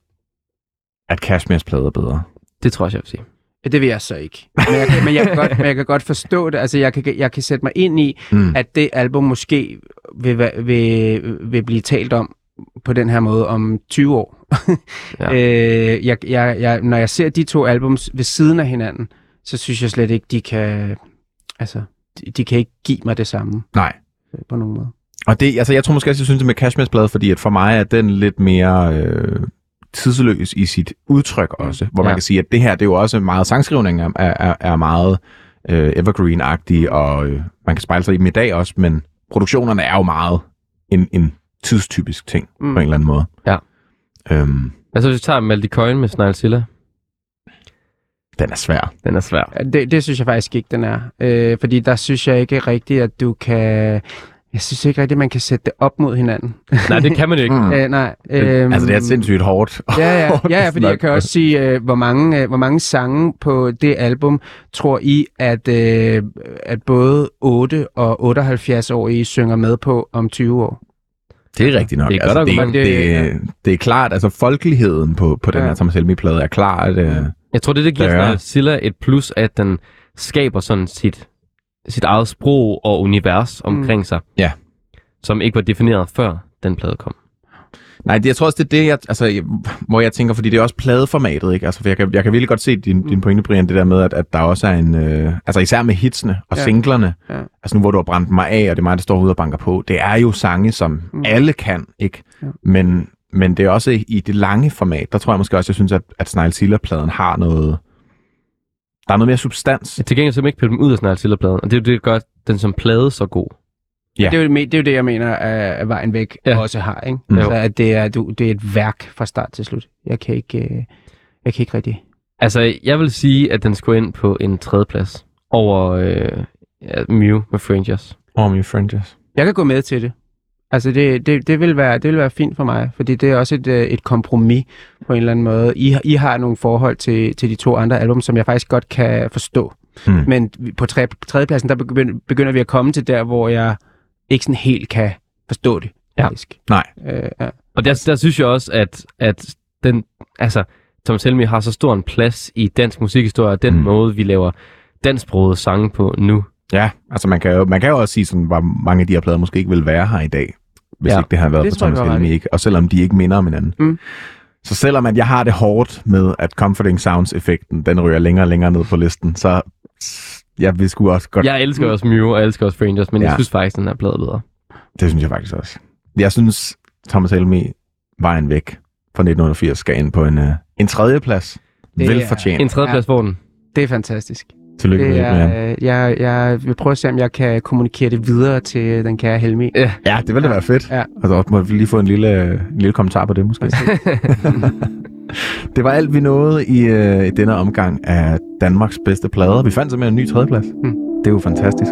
at Cashmere's plade er bedre. Det tror jeg, jeg vil sige. Det vil jeg så ikke. Men jeg, kan- men jeg, kan, godt, men jeg kan godt forstå det. Altså, jeg kan, jeg kan sætte mig ind i, Mm. at det album måske vil, vil, vil blive talt om på den her måde om 20 år. Ja. øh, jeg, jeg, jeg, når jeg ser de to albums ved siden af hinanden, så synes jeg slet ikke, de kan... Altså, de, kan ikke give mig det samme Nej. øh, på nogen måde. Og det, altså, jeg tror måske også, jeg synes det med Cashmere's plade, fordi at for mig er den lidt mere øh, tidsløs i sit udtryk også. Hvor man Ja. kan sige, at det her, det er jo også meget sangskrivning er, er, er meget øh, evergreen-agtig, og øh, man kan spejle sig i dem i dag også, men produktionerne er jo meget en, en tidstypisk ting mm. Mm. på en eller anden måde. Ja. Øhm, Altså, hvis vi tager Maldi Coin med Snile Silla, den er svær. den er svær. Det, det synes jeg faktisk ikke, den er. Øh, fordi der synes jeg ikke rigtigt, at du kan... Jeg synes ikke rigtigt, at man kan sætte det op mod hinanden. Nej, det kan man jo ikke. Mm. Øh, nej. Øhm, Altså, det er sindssygt hårdt. Ja, ja, ja, ja fordi jeg kan også sige, øh, hvor, mange, øh, hvor mange sange på det album tror I, at, øh, at både 8 og 78-årige synger med på om 20 år? Det er rigtigt nok. Det er altså, godt det, det, Det- ja. det, det er klart, altså folkeligheden på, på den Ja. her Thomas Helmi-plade er klart... Øh, Jeg tror, det, det giver Ja. Silla et plus, at den skaber sådan sit, sit eget sprog og univers omkring mm. sig. Ja. Som ikke var defineret før den plade kom. Nej, det, jeg tror også, det er det, jeg, altså, jeg, hvor jeg tænker, fordi det er også pladeformatet, ikke? Altså, for jeg kan, jeg kan virkelig godt se din, din pointe, Brian, det der med, at, at der også er en... Øh, altså, især med hitsene og Ja. singlerne, Ja. altså nu, hvor du har brændt mig af, og det er mig, der står ude og banker på, det er jo sange, som Mm. mm. alle kan, ikke? Ja. Men, men det er også i det lange format, der tror jeg måske også, jeg synes, at, at Snile Silla-pladen har noget... Der er noget mere substans. Til gengæld så kan man ikke pille dem ud af Snile Silla-pladen, og det er jo det, der gør den som plade så god. Ja. Det, er jo, det er jo det, jeg mener, at Vejen Væk Ja. ja. også har. Ikke? Mm. Altså, at det er, du, det er et værk fra start til slut. Jeg kan ikke, øh, jeg kan ikke rigtig... Altså, jeg vil sige, at den skulle ind på en tredjeplads over øh, ja, Mew med Frangers. Oh, my friends. Jeg kan gå med til det. Altså, det, det, det, vil, være, det vil være fint for mig, fordi det er også et, øh, et kompromis på en eller anden måde. I, I har nogle forhold til, til de to andre album, som jeg faktisk godt kan forstå. Mm. Men på tre, tredjepladsen, der begynder, begynder vi at komme til der, hvor jeg ikke sådan helt kan forstå det. Ja. Faktisk. Nej. Øh, ja. Og der, der synes jeg også, at, at den, altså, Thomas Helmi har så stor en plads i dansk musikhistorie, og den mm. Mm. måde, vi laver dansksprogede sange på nu. Ja, altså man kan, jo, man kan jo også sige, sådan, hvor mange af de her plader måske ikke vil være her i dag, hvis Ja. ja. ikke det har været Det for Thomas Helmi, ikke? og selvom de ikke minder om hinanden. Mm. Så selvom at jeg har det hårdt med, at Comforting Sounds-effekten, den ryger længere og længere ned på listen, så jeg vil sgu også godt... Jeg elsker også Mew, og jeg elsker også Strangers, men ja. Ja. jeg synes faktisk, den her plade er bedre. Det synes jeg faktisk også. Jeg synes, Thomas Helmi, Vejen væk fra 1988, skal ind på en, uh, en tredje plads. Det er- Velfortjent. En tredjeplads får den. Det er fantastisk. Tillykke med Det er, øh, jeg, jeg vil prøve at se, om jeg kan kommunikere det videre til den kære Helmi. Ja. Ja, det ville da være fedt. Ja. Altså, må vi lige få en lille, en lille kommentar på det, måske. det var alt, vi nåede i, øh, i denne omgang af Danmarks bedste plader. Vi fandt simpelthen en ny tredjeplads. Mm. Det er jo fantastisk.